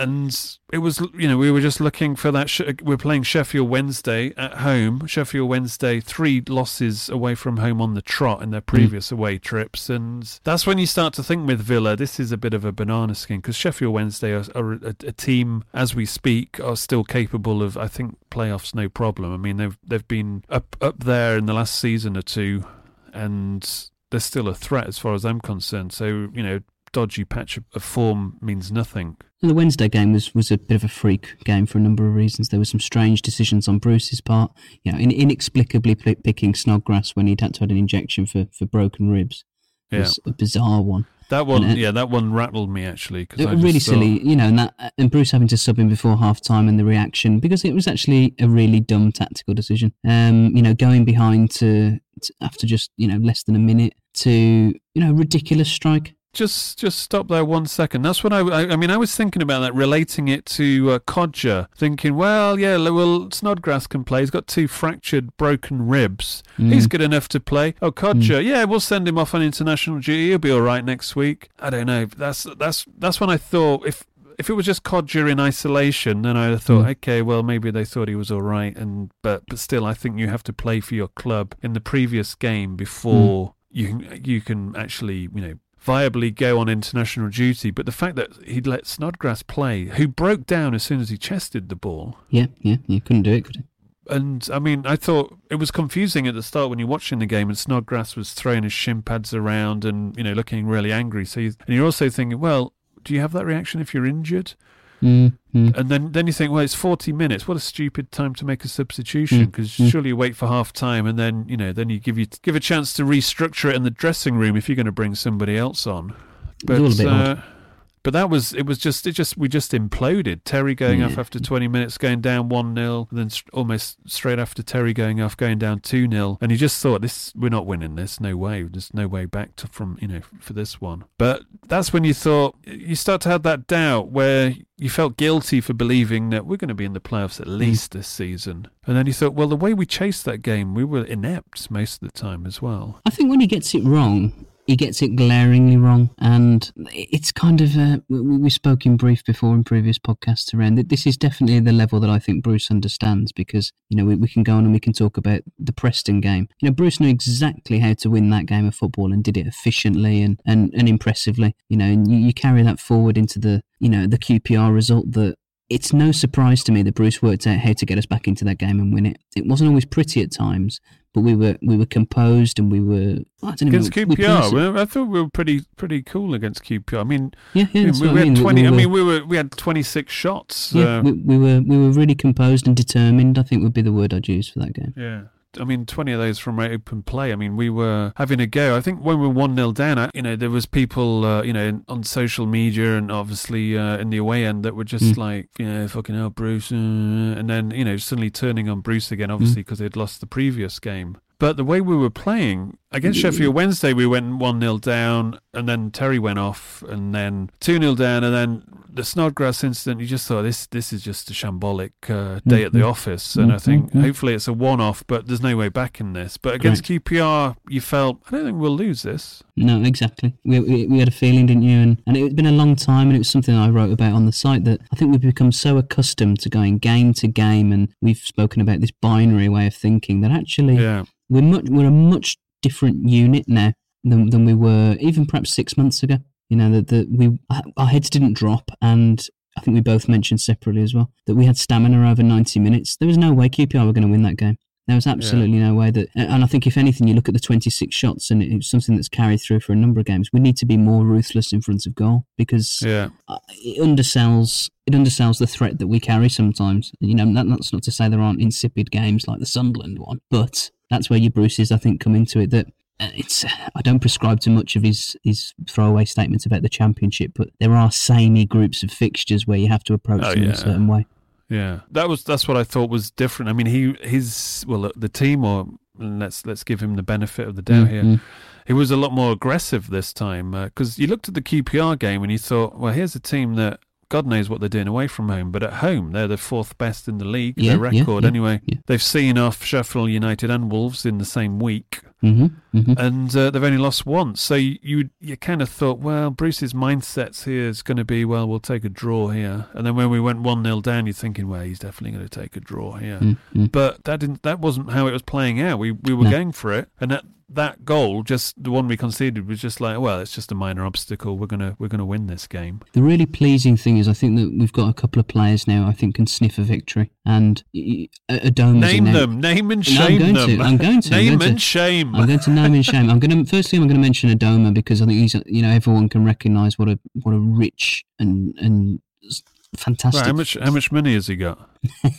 And it was you know we were just looking for that sh- we're playing Sheffield Wednesday at home. Sheffield Wednesday three losses away from home on the trot in their mm. previous away trips. And that's when you start to think with Villa this is a bit of a banana skin because Sheffield Wednesday are, are a, a team as we speak are still capable of I think playoffs no problem. I mean they've they've been up up there in the last season or two and they're still a threat as far as I'm concerned. So you know dodgy patch of- form means nothing And the Wednesday game was, was a bit of a freak game for a number of reasons. There were some strange decisions on Bruce's part. You know, in, inexplicably p- picking Snodgrass when he'd had to have an injection for, for broken ribs It was a bizarre one. That one, And, uh, yeah, that one rattled me actually because It was really thought- silly, you know, and that and Bruce having to sub in before half time and the reaction because it was actually a really dumb tactical decision. Um, you know, going behind to, to after just you know less than a minute to you know ridiculous strike. Just, just stop there one second. That's what I, I, I mean. I was thinking about that, relating it to uh, Kodjia, thinking, well, yeah, well, Snodgrass can play. He's got two fractured, broken ribs. Mm. He's good enough to play. Oh, Kodjia, yeah, we'll send him off on international duty. He'll be all right next week. I don't know. That's that's that's when I thought if. If it was just Kodjia in isolation, then I'd have thought, Mm. okay, well, maybe they thought he was all right, and but but still, I think you have to play for your club in the previous game before you you can actually you know viably go on international duty. But the fact that he'd let Snodgrass play, who broke down as soon as he chested the ball, Yeah, yeah, you couldn't do it, could it? and I mean, I thought it was confusing at the start when you're watching the game, and Snodgrass was throwing his shin pads around and you know looking really angry. So you, and you're also thinking, well, do you have that reaction if you're injured? Mm, mm. And then, then you think, well, it's 40 minutes. What a stupid time to make a substitution because mm. surely you wait for half time and then, you know, then you give you give a chance to restructure it in the dressing room if you're going to bring somebody else on. It was all a bit uh, odd. But that was it was just it just we just imploded. Terry going off after 20 minutes, going down 1-0, and then almost straight after Terry going off, going down 2-0. And you just thought this we're not winning this. No way. There's no way back to from, you know, for this one. But that's when you thought you start to have that doubt where you felt guilty for believing that we're going to be in the playoffs at mm. least this season. And then you thought, well, the way we chased that game, we were inept most of the time as well. I think when he gets it wrong, he gets it glaringly wrong, and it's kind of uh, we, we spoke in brief before in previous podcasts around that. This is definitely the level that I think Bruce understands because you know we, we can go on and we can talk about the Preston game. You know, Bruce knew exactly how to win that game of football and did it efficiently and and, and impressively. You know, and you, you carry that forward into the you know the QPR result that. It's no surprise to me that Bruce worked out how to get us back into that game and win it. It wasn't always pretty at times, but we were we were composed and we were I don't know, Against we- we QPR, perse- well, I thought we were pretty pretty cool against QPR. I mean, Yeah, yeah, I mean, we, we I had mean. We- twenty. we I mean, we were we had twenty six shots. Yeah, uh, we, we were we were really composed and determined. I think would be the word I'd use for that game. yeah, I mean, 20 of those from open play. I mean, we were having a go. I think when we were 1 0 down, I, you know, there was people, uh, you know, on social media and obviously uh, in the away end that were just Mm. like, you know, fucking hell, Bruce. Uh, and then, you know, suddenly turning on Bruce again, obviously, because they'd lost the previous game. But the way we were playing against Sheffield Wednesday, we went 1 0 down, and then Terry went off, and then 2 0 down, and then the Snodgrass incident, you just thought this this is just a shambolic uh, day at the Mhm. office. And I think Mhm. hopefully it's a one off, but there's no way back in this. But against QPR, you felt, I don't think we'll lose this. No, exactly. We, we, we had a feeling, didn't you? And, and it had been a long time, and it was something I wrote about on the site that I think we've become so accustomed to going game to game, and we've spoken about this binary way of thinking that actually Yeah. We're much we're a much different unit now than than we were even perhaps six months ago. You know that that we our heads didn't drop, and I think we both mentioned separately as well that we had stamina over ninety minutes. There was no way QPR were going to win that game. There was absolutely no way that, and I think if anything, you look at the 26 shots, and it's something that's carried through for a number of games. We need to be more ruthless in front of goal because Yeah. it undersells it undersells the threat that we carry sometimes. You know, that, that's not to say there aren't insipid games like the Sunderland one, but that's where your Bruce's I think come into it. That uh, it's I don't prescribe to much of his his throwaway statements about the championship, but there are samey groups of fixtures where you have to approach Oh, them in a certain way. Yeah, that was that's what I thought was different. I mean, he his well the team or let's let's give him the benefit of the doubt here. Mhm. He was a lot more aggressive this time because you looked at the QPR game and you thought, well, here's a team that God knows what they're doing away from home, but at home they're the fourth best in the league. Yeah, their record yeah, anyway. yeah. They've seen off Sheffield United and Wolves in the same week. Mm-hmm, mm-hmm. And uh, they've only lost once, so you you, you kind of thought, well, Bruce's mindsets here is going to be, well, we'll take a draw here. And then when we went one 0 down, you're thinking, well, he's definitely going to take a draw here. Mm-hmm. But that didn't. That wasn't how it was playing out. We we were No. going for it, and that that goal, just the one we conceded, was just like, well, it's just a minor obstacle. We're gonna we're gonna win this game. The really pleasing thing is, I think that we've got a couple of players now. I think can sniff a victory, and y- Adomah's Name them, name and No, I'm shame going them. To, I'm going to. Name going and to. shame. I'm going to name and shame. I'm going to firstly. I'm going to mention Adomah because I think he's. You know, everyone can recognise what a what a rich and and fantastic. Right, how much how much money has he got?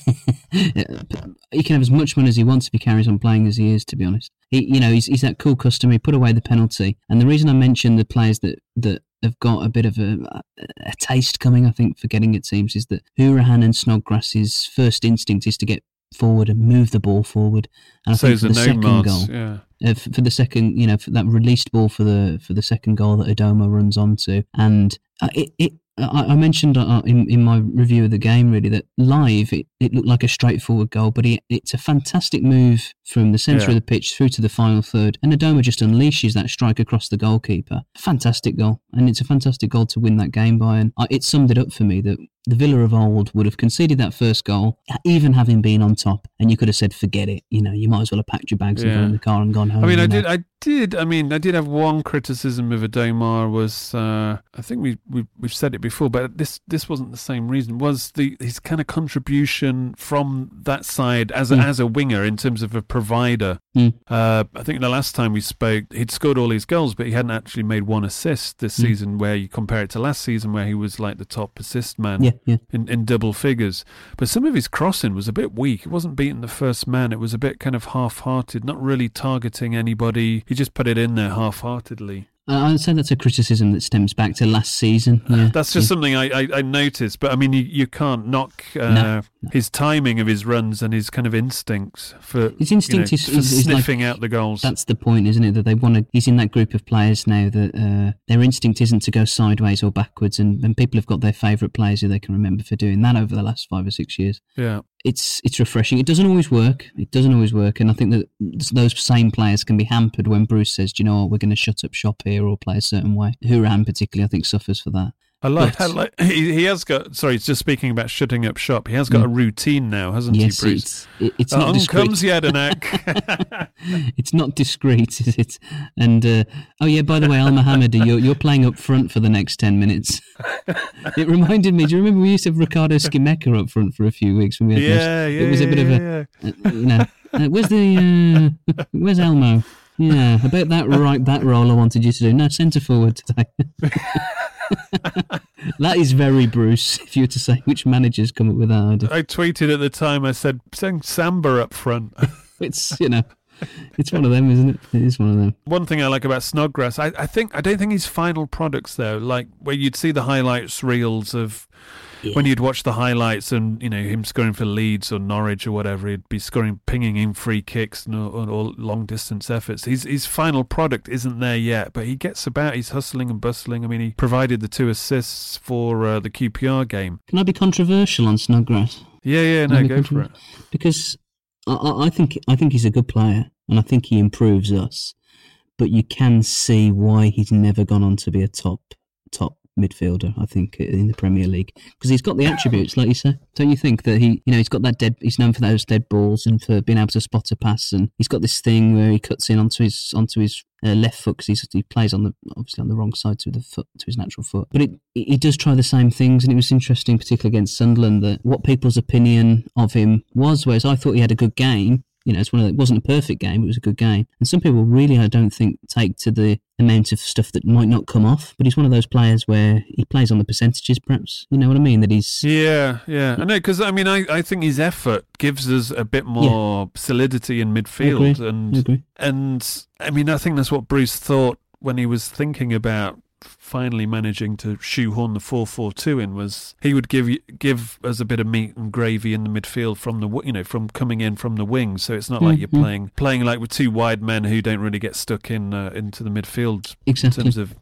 he can have as much money as he wants if he carries on playing as he is. To be honest, he, you know, he's, he's that cool customer. He put away the penalty, and the reason I mention the players that that have got a bit of a, a taste coming, I think, for getting at teams is that Hourihane and Snodgrass's first instinct is to get forward and move the ball forward. And I So think for the second goal, yeah. Uh, for, for the second, you know, for that released ball for the for the second goal that Adomah runs onto, and uh, it, it I, I mentioned uh, in in my review of the game really that live it, it looked like a straightforward goal, but it, it's a fantastic move from the centre Yeah. of the pitch through to the final third, and Adomah just unleashes that strike across the goalkeeper. Fantastic goal, and it's a fantastic goal to win that game by, and it summed it up for me that. The Villa of old would have conceded that first goal, even having been on top, and you could have said, "Forget it." You know, you might as well have packed your bags and Yeah. got in the car and gone home. I mean, I did, I did, I mean, I did have one criticism of Adomah was, uh, I think we, we we've said it before, but this this wasn't the same reason. Was the his kind of contribution from that side as a, Mm. as a winger in terms of a provider? Mm. Uh, I think the last time we spoke, he'd scored all his goals, but he hadn't actually made one assist this Mm. season. Where you compare it to last season, where he was like the top assist man Yeah, yeah. in, in double figures. But some of his crossing was a bit weak. It wasn't beating the first man. It was a bit kind of half-hearted, not really targeting anybody. He just put it in there half-heartedly. I- I'd say that's a criticism that stems back to last season. Yeah, That's just yeah. something I, I, I noticed. But I mean, you, you can't knock uh, No, his timing of his runs and his kind of instincts for His instinct you know, is, for is, is like sniffing out the goals. That's the point, isn't it? That they want to. He's in that group of players now that uh, their instinct isn't to go sideways or backwards, and, and people have got their favourite players who they can remember for doing that over the last five or six years. Yeah. It's it's refreshing. It doesn't always work. It doesn't always work, and I think that those same players can be hampered when Bruce says, "Do you know what? We're going to shut up shop here or play a certain way." Hourihane particularly, I think, suffers for that. I like, But- I like he, he has got. Sorry, it's just speaking about shutting up shop. He has got Mm. a routine now, hasn't Yes, he, Bruce? it's it- it's not On discreet. comes Jedinak. it's not discreet, is it? And uh, oh yeah, by the way, Elmohamady, you're you're playing up front for the next ten minutes. it reminded me. Do you remember we used to have Riccardo Scimeca up front for a few weeks when we had Yeah, most, yeah, It was a bit yeah, of a uh, you know. Uh, where's the uh, where's Elmo? Yeah, about that right that role I wanted you to do. No, centre forward today. that is very Bruce. If you were to say which managers come up with that idea. I tweeted at the time. I said, "Send Samba up front." it's you know, it's one of them, isn't it? It is one of them. One thing I like about Snodgrass, I, I think I don't think his final products though, like where you'd see the highlights reels of when you'd watch the highlights and you know him scoring for Leeds or Norwich or whatever, he'd be scoring, pinging in free kicks and all, long distance efforts. His his final product isn't there yet, but he gets about. He's hustling and bustling. I mean, he provided the two assists for uh, the QPR game. Can I be controversial on Snodgrass? Yeah, yeah, no, go for it. Because I- I, I think I think he's a good player, and I think he improves us. But you can see why he's never gone on to be a top top midfielder. I think in the Premier League because he's got the attributes, like you say. Don't you think that he, you know, he's got that dead. He's known for those dead balls and for being able to spot a pass, and he's got this thing where he cuts in onto his onto his uh, left foot because he plays on the obviously on the wrong side to the foot to his natural foot. But it, he does try the same things, and it was interesting, particularly against Sunderland, that what people's opinion of him was. Whereas I thought he had a good game. You know, it's one of the, it wasn't a perfect game, it was a good game. And some people really, I don't think, take to the amount of stuff that might not come off. But he's one of those players where he plays on the percentages, perhaps. You know what I mean? That he's Yeah, yeah. I know because I mean, I, I think his effort gives us a bit more solidity in midfield, agree. and I and I mean, I think that's what Bruce thought when he was thinking about finally managing to shoehorn the 4-4-2 in was he would give give us a bit of meat and gravy in the midfield from the you know from coming in from the wings so it's not like you're Mhm. playing playing like with two wide men who don't really get stuck in uh, into the midfield Exactly. in terms of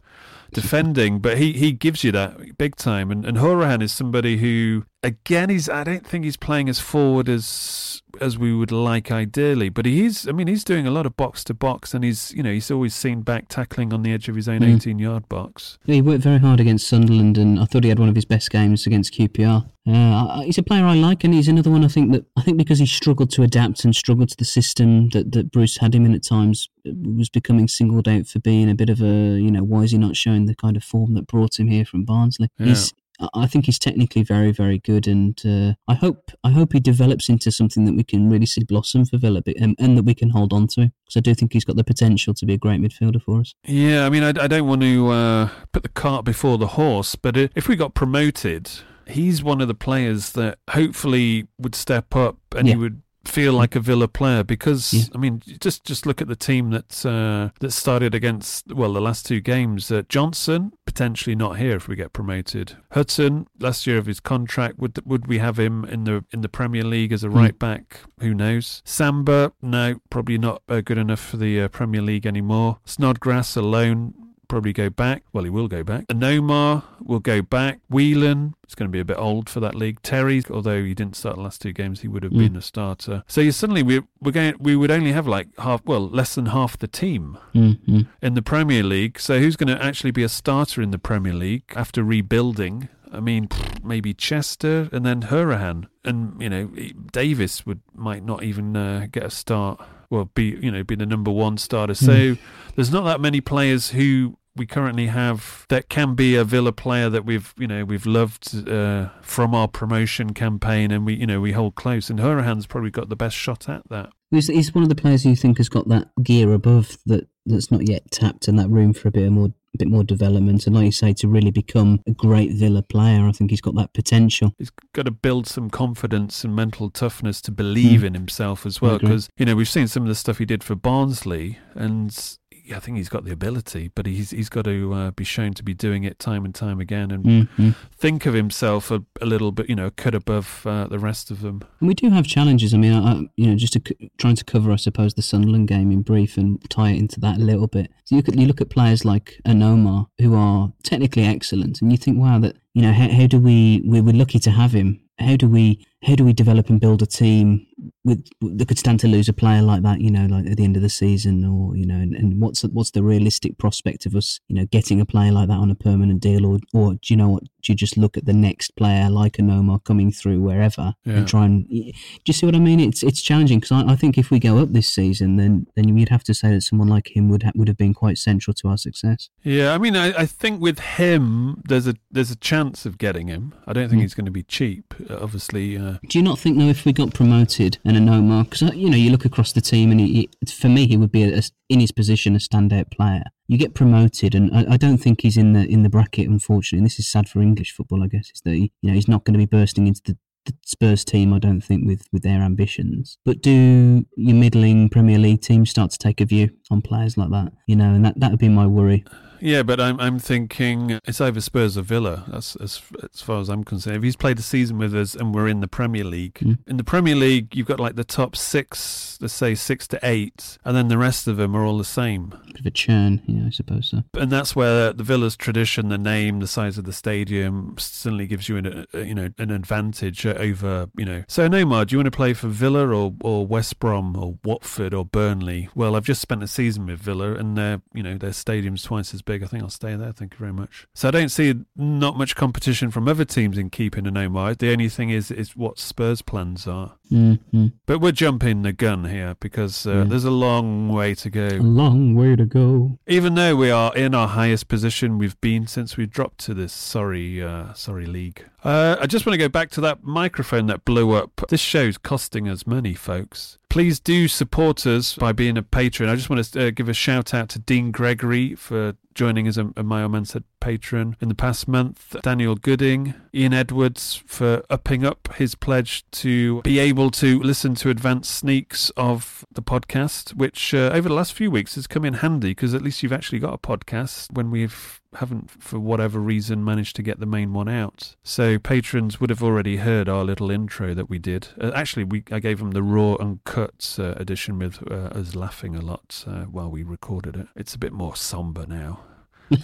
defending but he he gives you that big time and and Hourihane is somebody who again he's I don't think he's playing as forward as as we would like ideally but he's I mean he's doing a lot of box to box and he's you know he's always seen back tackling on the edge of his own Mm. 18 yard box Yeah, he worked very hard against Sunderland, and I thought he had one of his best games against QPR. Uh, he's a player I like, and he's another one I think that I think because he struggled to adapt and struggled to the system that, that Bruce had him in at times, uh, was becoming singled out for being a bit of a you know why is he not showing the kind of form that brought him here from Barnsley? Yeah. He's I- think he's technically very, very good, and uh, I hope I hope he develops into something that we can really see blossom for Villa, and, and that we can hold on to. Because I do think he's got the potential to be a great midfielder for us. Yeah, I mean, I, I don't want to uh, put the cart before the horse, but if we got promoted, he's one of the players that hopefully would step up and Yeah. he would feel like a Villa player because I mean, just just look at the team that uh, that started against well the last two games. Uh, Johnstone potentially not here if we get promoted. Hutton last year of his contract would would we have him in the in the Premier League as a right back? Who knows? Samba no, probably not uh, good enough for the uh, Premier League anymore. Snodgrass alone probably go back. Well, he will go back. Onomah will go back. Whelan is going to be a bit old for that league. Terry, although he didn't start the last two games, he would have Mm. been a starter. So you suddenly we we're going we would only have like half well less than half the team Mm-hmm. in the Premier League. So who's going to actually be a starter in the Premier League after rebuilding? I mean, maybe Chester and then Hourihane, and you know Davis would might not even uh, get a start. Well, be you know be the number one starter. So Mm. there's not that many players who we currently have that can be a Villa player that we've you know we've loved uh, from our promotion campaign, and we you know we hold close. And Hourihane's probably got the best shot at that. He's, one of the players you think has got that gear above that that's not yet tapped and that room for a bit of more a bit more development and like you say to really become a great Villa player I think he's got that potential He's got to build some confidence and mental toughness to believe Mm. in himself as well. Because you know we've seen some of the stuff he did for Barnsley, and I think he's got the ability, but he's he's got to uh, be shown to be doing it time and time again, and Mhm. think of himself a, a little bit, you know, a cut above uh, the rest of them. and we do have challenges I mean I, you know just to, c- trying to cover I suppose the Sunderland game in brief and tie it into that a little bit so you look at, you look at players like Onomah who are technically excellent and you think wow that you know how, how do we we're, we're lucky to have him how do we how do we develop and build a team with that could stand to lose a player like that you know like at the end of the season or you know and, and what's what's the realistic prospect of us you know getting a player like that on a permanent deal or or do you know what do you just look at the next player like Onomah coming through wherever Yeah. and try and do you see what I mean it's it's challenging because I, I think if we go up this season then then you'd have to say that someone like him would ha- would have been quite central to our success Yeah, I mean, I, I think with him, there's a there's a chance of getting him. I don't think Mm. he's going to be cheap. Obviously, uh, Do you not think though if we got promoted and Onomah, because uh, you know you look across the team and he- for me he would be a, a- in his position a standout player. You get promoted and I, I don't think he's in the in the bracket. Unfortunately, and this is sad for English football. I guess is that he, you know he's not going to be bursting into the the Spurs team, I don't think, with, with their ambitions. But do your middling Premier League teams start to take a view on players like that? You know, and that, that would be my worry. Yeah, but I'm I'm thinking it's either Spurs or Villa. That's as as far as I'm concerned. If he's played a season with us and we're in the Premier League, Mm. in the Premier League you've got like the top six, let's say six to eight, and then the rest of them are all the same. Bit of a churn, yeah, I suppose so. And that's where the Villa's tradition, the name, the size of the stadium, certainly gives you an uh, you know an advantage uh, over you know. So Onomah, do you want to play for Villa or or West Brom or Watford or Burnley? Well, I've just spent a season with Villa, and their you know their stadium's twice as big. I think I'll stay there. Thank you very much. So I don't see not much competition from other teams in keeping Onomah. The only thing is is what Spurs' plans are. Mm-hmm. But we're jumping the gun here because uh, Yeah. there's a long way to go. A long way to go. Even though we are in our highest position we've been since we dropped to this sorry, uh, sorry league. Uh, I just want to go back to that microphone that blew up. This show's costing us money, folks. Please do support us by being a patron. I just want to uh, give a shout out to Dean Gregory for joining as a, a My Man Said patron in the past month, Daniel Gooding, Ian Edwards for upping up his pledge to be able to listen to advanced sneaks of the podcast, which uh, over the last few weeks has come in handy because at least you've actually got a podcast when we've haven't for whatever reason managed to get the main one out. So patrons would have already heard our little intro that we did. Uh, actually we i gave them the raw uncut uh, edition with uh, us laughing a lot uh, while we recorded it. It's a bit more somber now.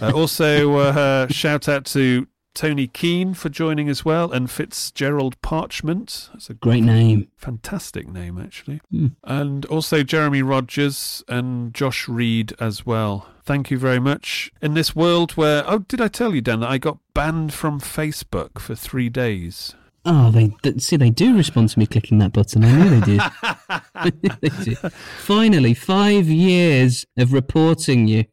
Uh, also uh, shout out to Tony Keane for joining as well, and Fitzgerald Parchment. That's a Great name. fantastic name, actually. Hmm. And also Jeremy Rogers and Josh Reed as well. Thank you very much. In this world where, oh, did I tell you, Dan, that I got banned from Facebook for three days? Oh, they th- see. They do respond to me clicking that button. I knew they did. I knew they did. Finally, five years of reporting you.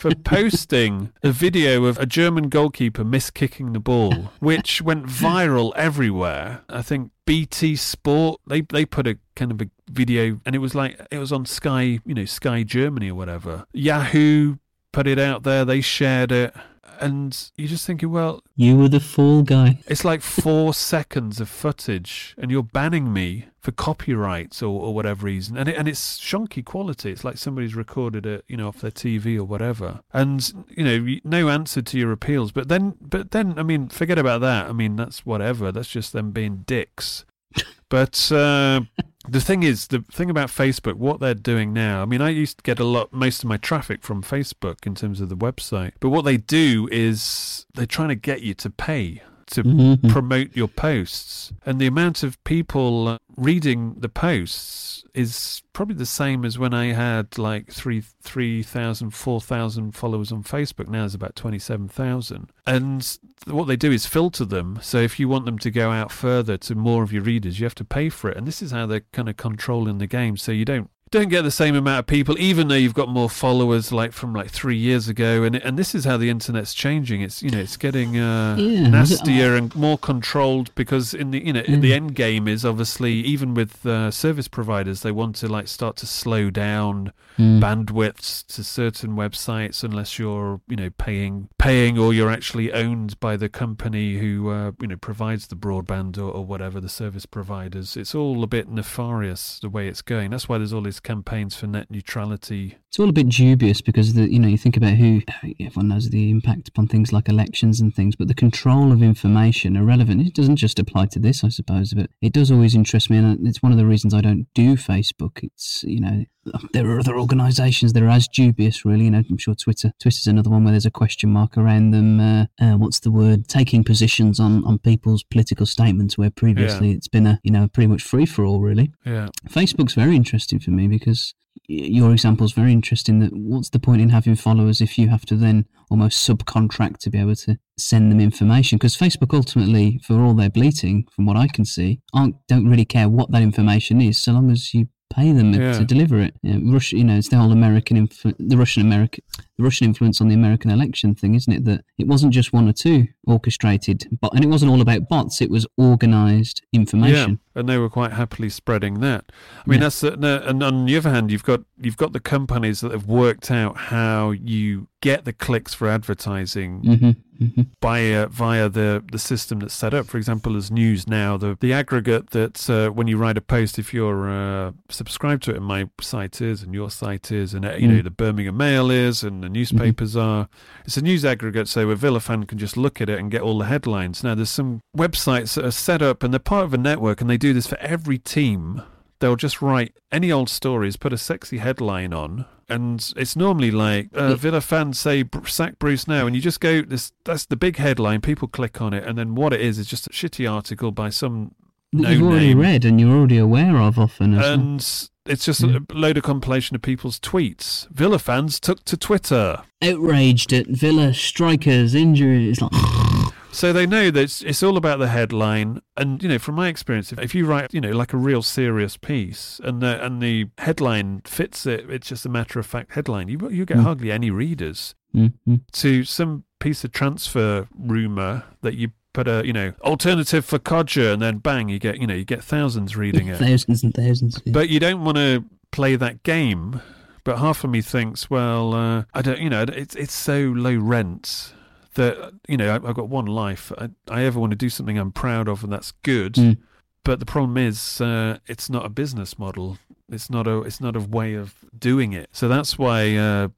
For posting a video of a German goalkeeper miskicking the ball, which went viral everywhere. I think BT Sport they they put a kind of a video, and it was like it was on Sky, you know, Sky Germany or whatever. Yahoo put it out there. They shared it. And you're just thinking, well, You were the fool guy. it's like four seconds of footage, and you're banning me for copyrights or, or whatever reason, and it, and it's shonky quality. It's like somebody's recorded it, you know, off their TV or whatever, and you know, no answer to your appeals. But then, but then, I mean, forget about that. I mean, that's whatever. That's just them being dicks. But uh, the thing is, the thing about Facebook, what they're doing now. I mean, I used to get a lot, most of my traffic from Facebook in terms of the website. But what they do is they're trying to get you to pay to Mhm. promote your posts, and the amount of people uh, reading the posts is probably the same as when I had like three, three thousand, four thousand followers on Facebook. Now it's about twenty-seven thousand, and what they do is filter them. So if you want them to go out further to more of your readers, you have to pay for it, and this is how they're kind of controlling the game. So you don't don't get the same amount of people, even though you've got more followers like from like three years ago. And and this is how the internet's changing. It's you know it's getting uh, Yeah, nastier and more controlled because in the you know Mm. the end game is obviously even with uh, service providers they want to like start to slow down Mm. bandwidths to certain websites unless you're you know paying paying or you're actually owned by the company who uh, you know provides the broadband or, or whatever the service providers. It's all a bit nefarious the way it's going. That's why there's all these campaigns for net neutrality. It's all a bit dubious because the you know you think about who everyone knows the impact upon things like elections and things, but the control of information are relevant. It doesn't just apply to this, I suppose, but it does always interest me, and it's one of the reasons I don't do Facebook. It's you know there are other organisations that are as dubious, really. You know, I'm sure Twitter Twitter's another one where there's a question mark around them. Uh, uh, what's the word? Taking positions on on people's political statements, where previously Yeah. it's been a you know pretty much free for all, really. Yeah. Facebook's very interesting for me because your example is very interesting. That what's the point in having followers if you have to then almost subcontract to be able to send them information? Because Facebook ultimately, for all their bleating, from what I can see, aren't don't really care what that information is, so long as you pay them Yeah. to deliver it. You know, Russia, you know, it's the whole American, inf- the Russian American, the Russian influence on the American election thing, isn't it? That it wasn't just one or two orchestrated, but and it wasn't all about bots. It was organised information. Yeah, and they were quite happily spreading that. I mean, Yeah. that's the, no, and on the other hand, you've got you've got the companies that have worked out how you get the clicks for advertising hmm hmm by uh, via the the system that's set up. For example, as News Now, the the aggregate that uh, when you write a post, if you're uh, subscribed to it, and my site is, and your site is, and uh, you know Mm. the Birmingham Mail is, and newspapers are. It's a news aggregate, so a Villa fan can just look at it and get all the headlines. Now, there's some websites that are set up, and they're part of a network, and they do this for every team. They'll just write any old stories, put a sexy headline on, and it's normally like uh, Villa fans say sack Bruce now, and you just go this. That's the big headline. People click on it, and then what it is is just a shitty article by some no you've already name, read and you're already aware of often. Well. It's just a load of compilation of people's tweets. Villa fans took to Twitter. outraged at Villa strikers injuries. Like, So they know that it's, it's all about the headline, and you know, from my experience, if, if you write, you know, like a real serious piece, and the and the headline fits it, it's just a matter of fact headline. You you get Mm. hardly any readers. mm-hmm. To some piece of transfer rumor that you put a you know alternative for Kodjia, and then bang, you get you know you get thousands reading it. thousands and thousands. yeah. But you don't want to play that game. But half of me thinks, well, uh, I don't, you know, it's it's so low rent that you know I, I've got one life. I, I ever want to do something I'm proud of, and that's good. Mm. But the problem is, uh, it's not a business model. It's not a it's not a way of doing it. So that's why. Uh,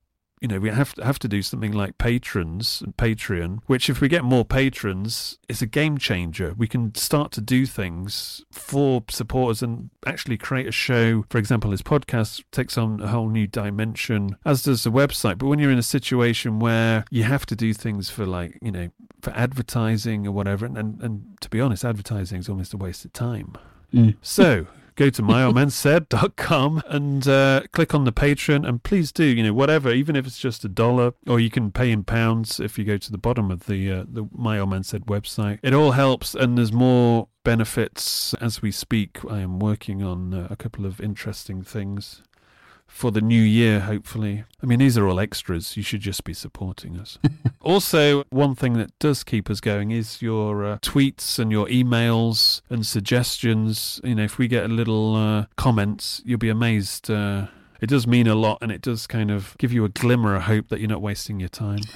you know, we have to have to do something like patrons and Patreon, which if we get more patrons, it's a game changer. We can start to do things for supporters and actually create a show. For example, this podcast takes on a whole new dimension, as does the website. But when you're in a situation where you have to do things for like, you know, for advertising or whatever, and, and, and to be honest, advertising is almost a waste of time. Mm. So go to myoldmansaid.com and uh, click on the Patreon and please do, you know, whatever, even if it's just a dollar or you can pay in pounds if you go to the bottom of the uh, the My Old Man Said website. It all helps and there's more benefits as we speak. I am working on uh, a couple of interesting things for the new year, hopefully. I mean, these are all extras. You should just be supporting us. also, one thing that does keep us going is your uh, tweets and your emails and suggestions. You know, if we get a little uh, comments, you'll be amazed. Uh, it does mean a lot and it does kind of give you a glimmer of hope that you're not wasting your time.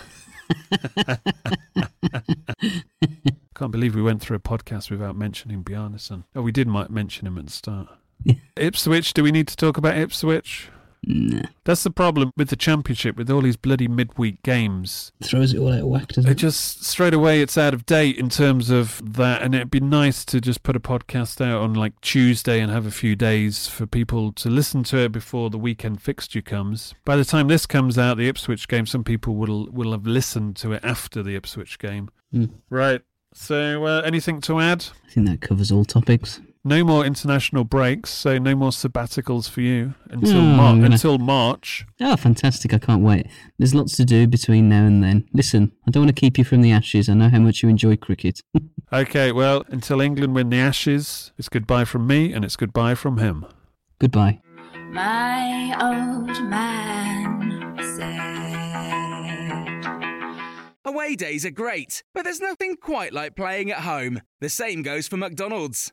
Can't believe we went through a podcast without mentioning Bjarnason. Oh, we did might mention him at the start. Ipswich, do we need to talk about Ipswich? Nah. That's the problem with the championship, with all these bloody midweek games. Throws it all out of whack, doesn't It it? just straight away it's out of date in terms of that, and it'd be nice to just put a podcast out on like Tuesday and have a few days for people to listen to it before the weekend fixture comes. By the time this comes out, the Ipswich game, some people will will have listened to it after the Ipswich game. Mm. Right. So, uh, anything to add? I think that covers all topics. No more international breaks, so no more sabbaticals for you until Oh, Mar- gonna- until March. Oh, fantastic. I can't wait. There's lots to do between now and then. Listen, I don't want to keep you from the ashes. I know how much you enjoy cricket. Okay, well, until England win the Ashes, it's goodbye from me and it's goodbye from him. Goodbye. My old man said. Away days are great, but there's nothing quite like playing at home. The same goes for McDonald's.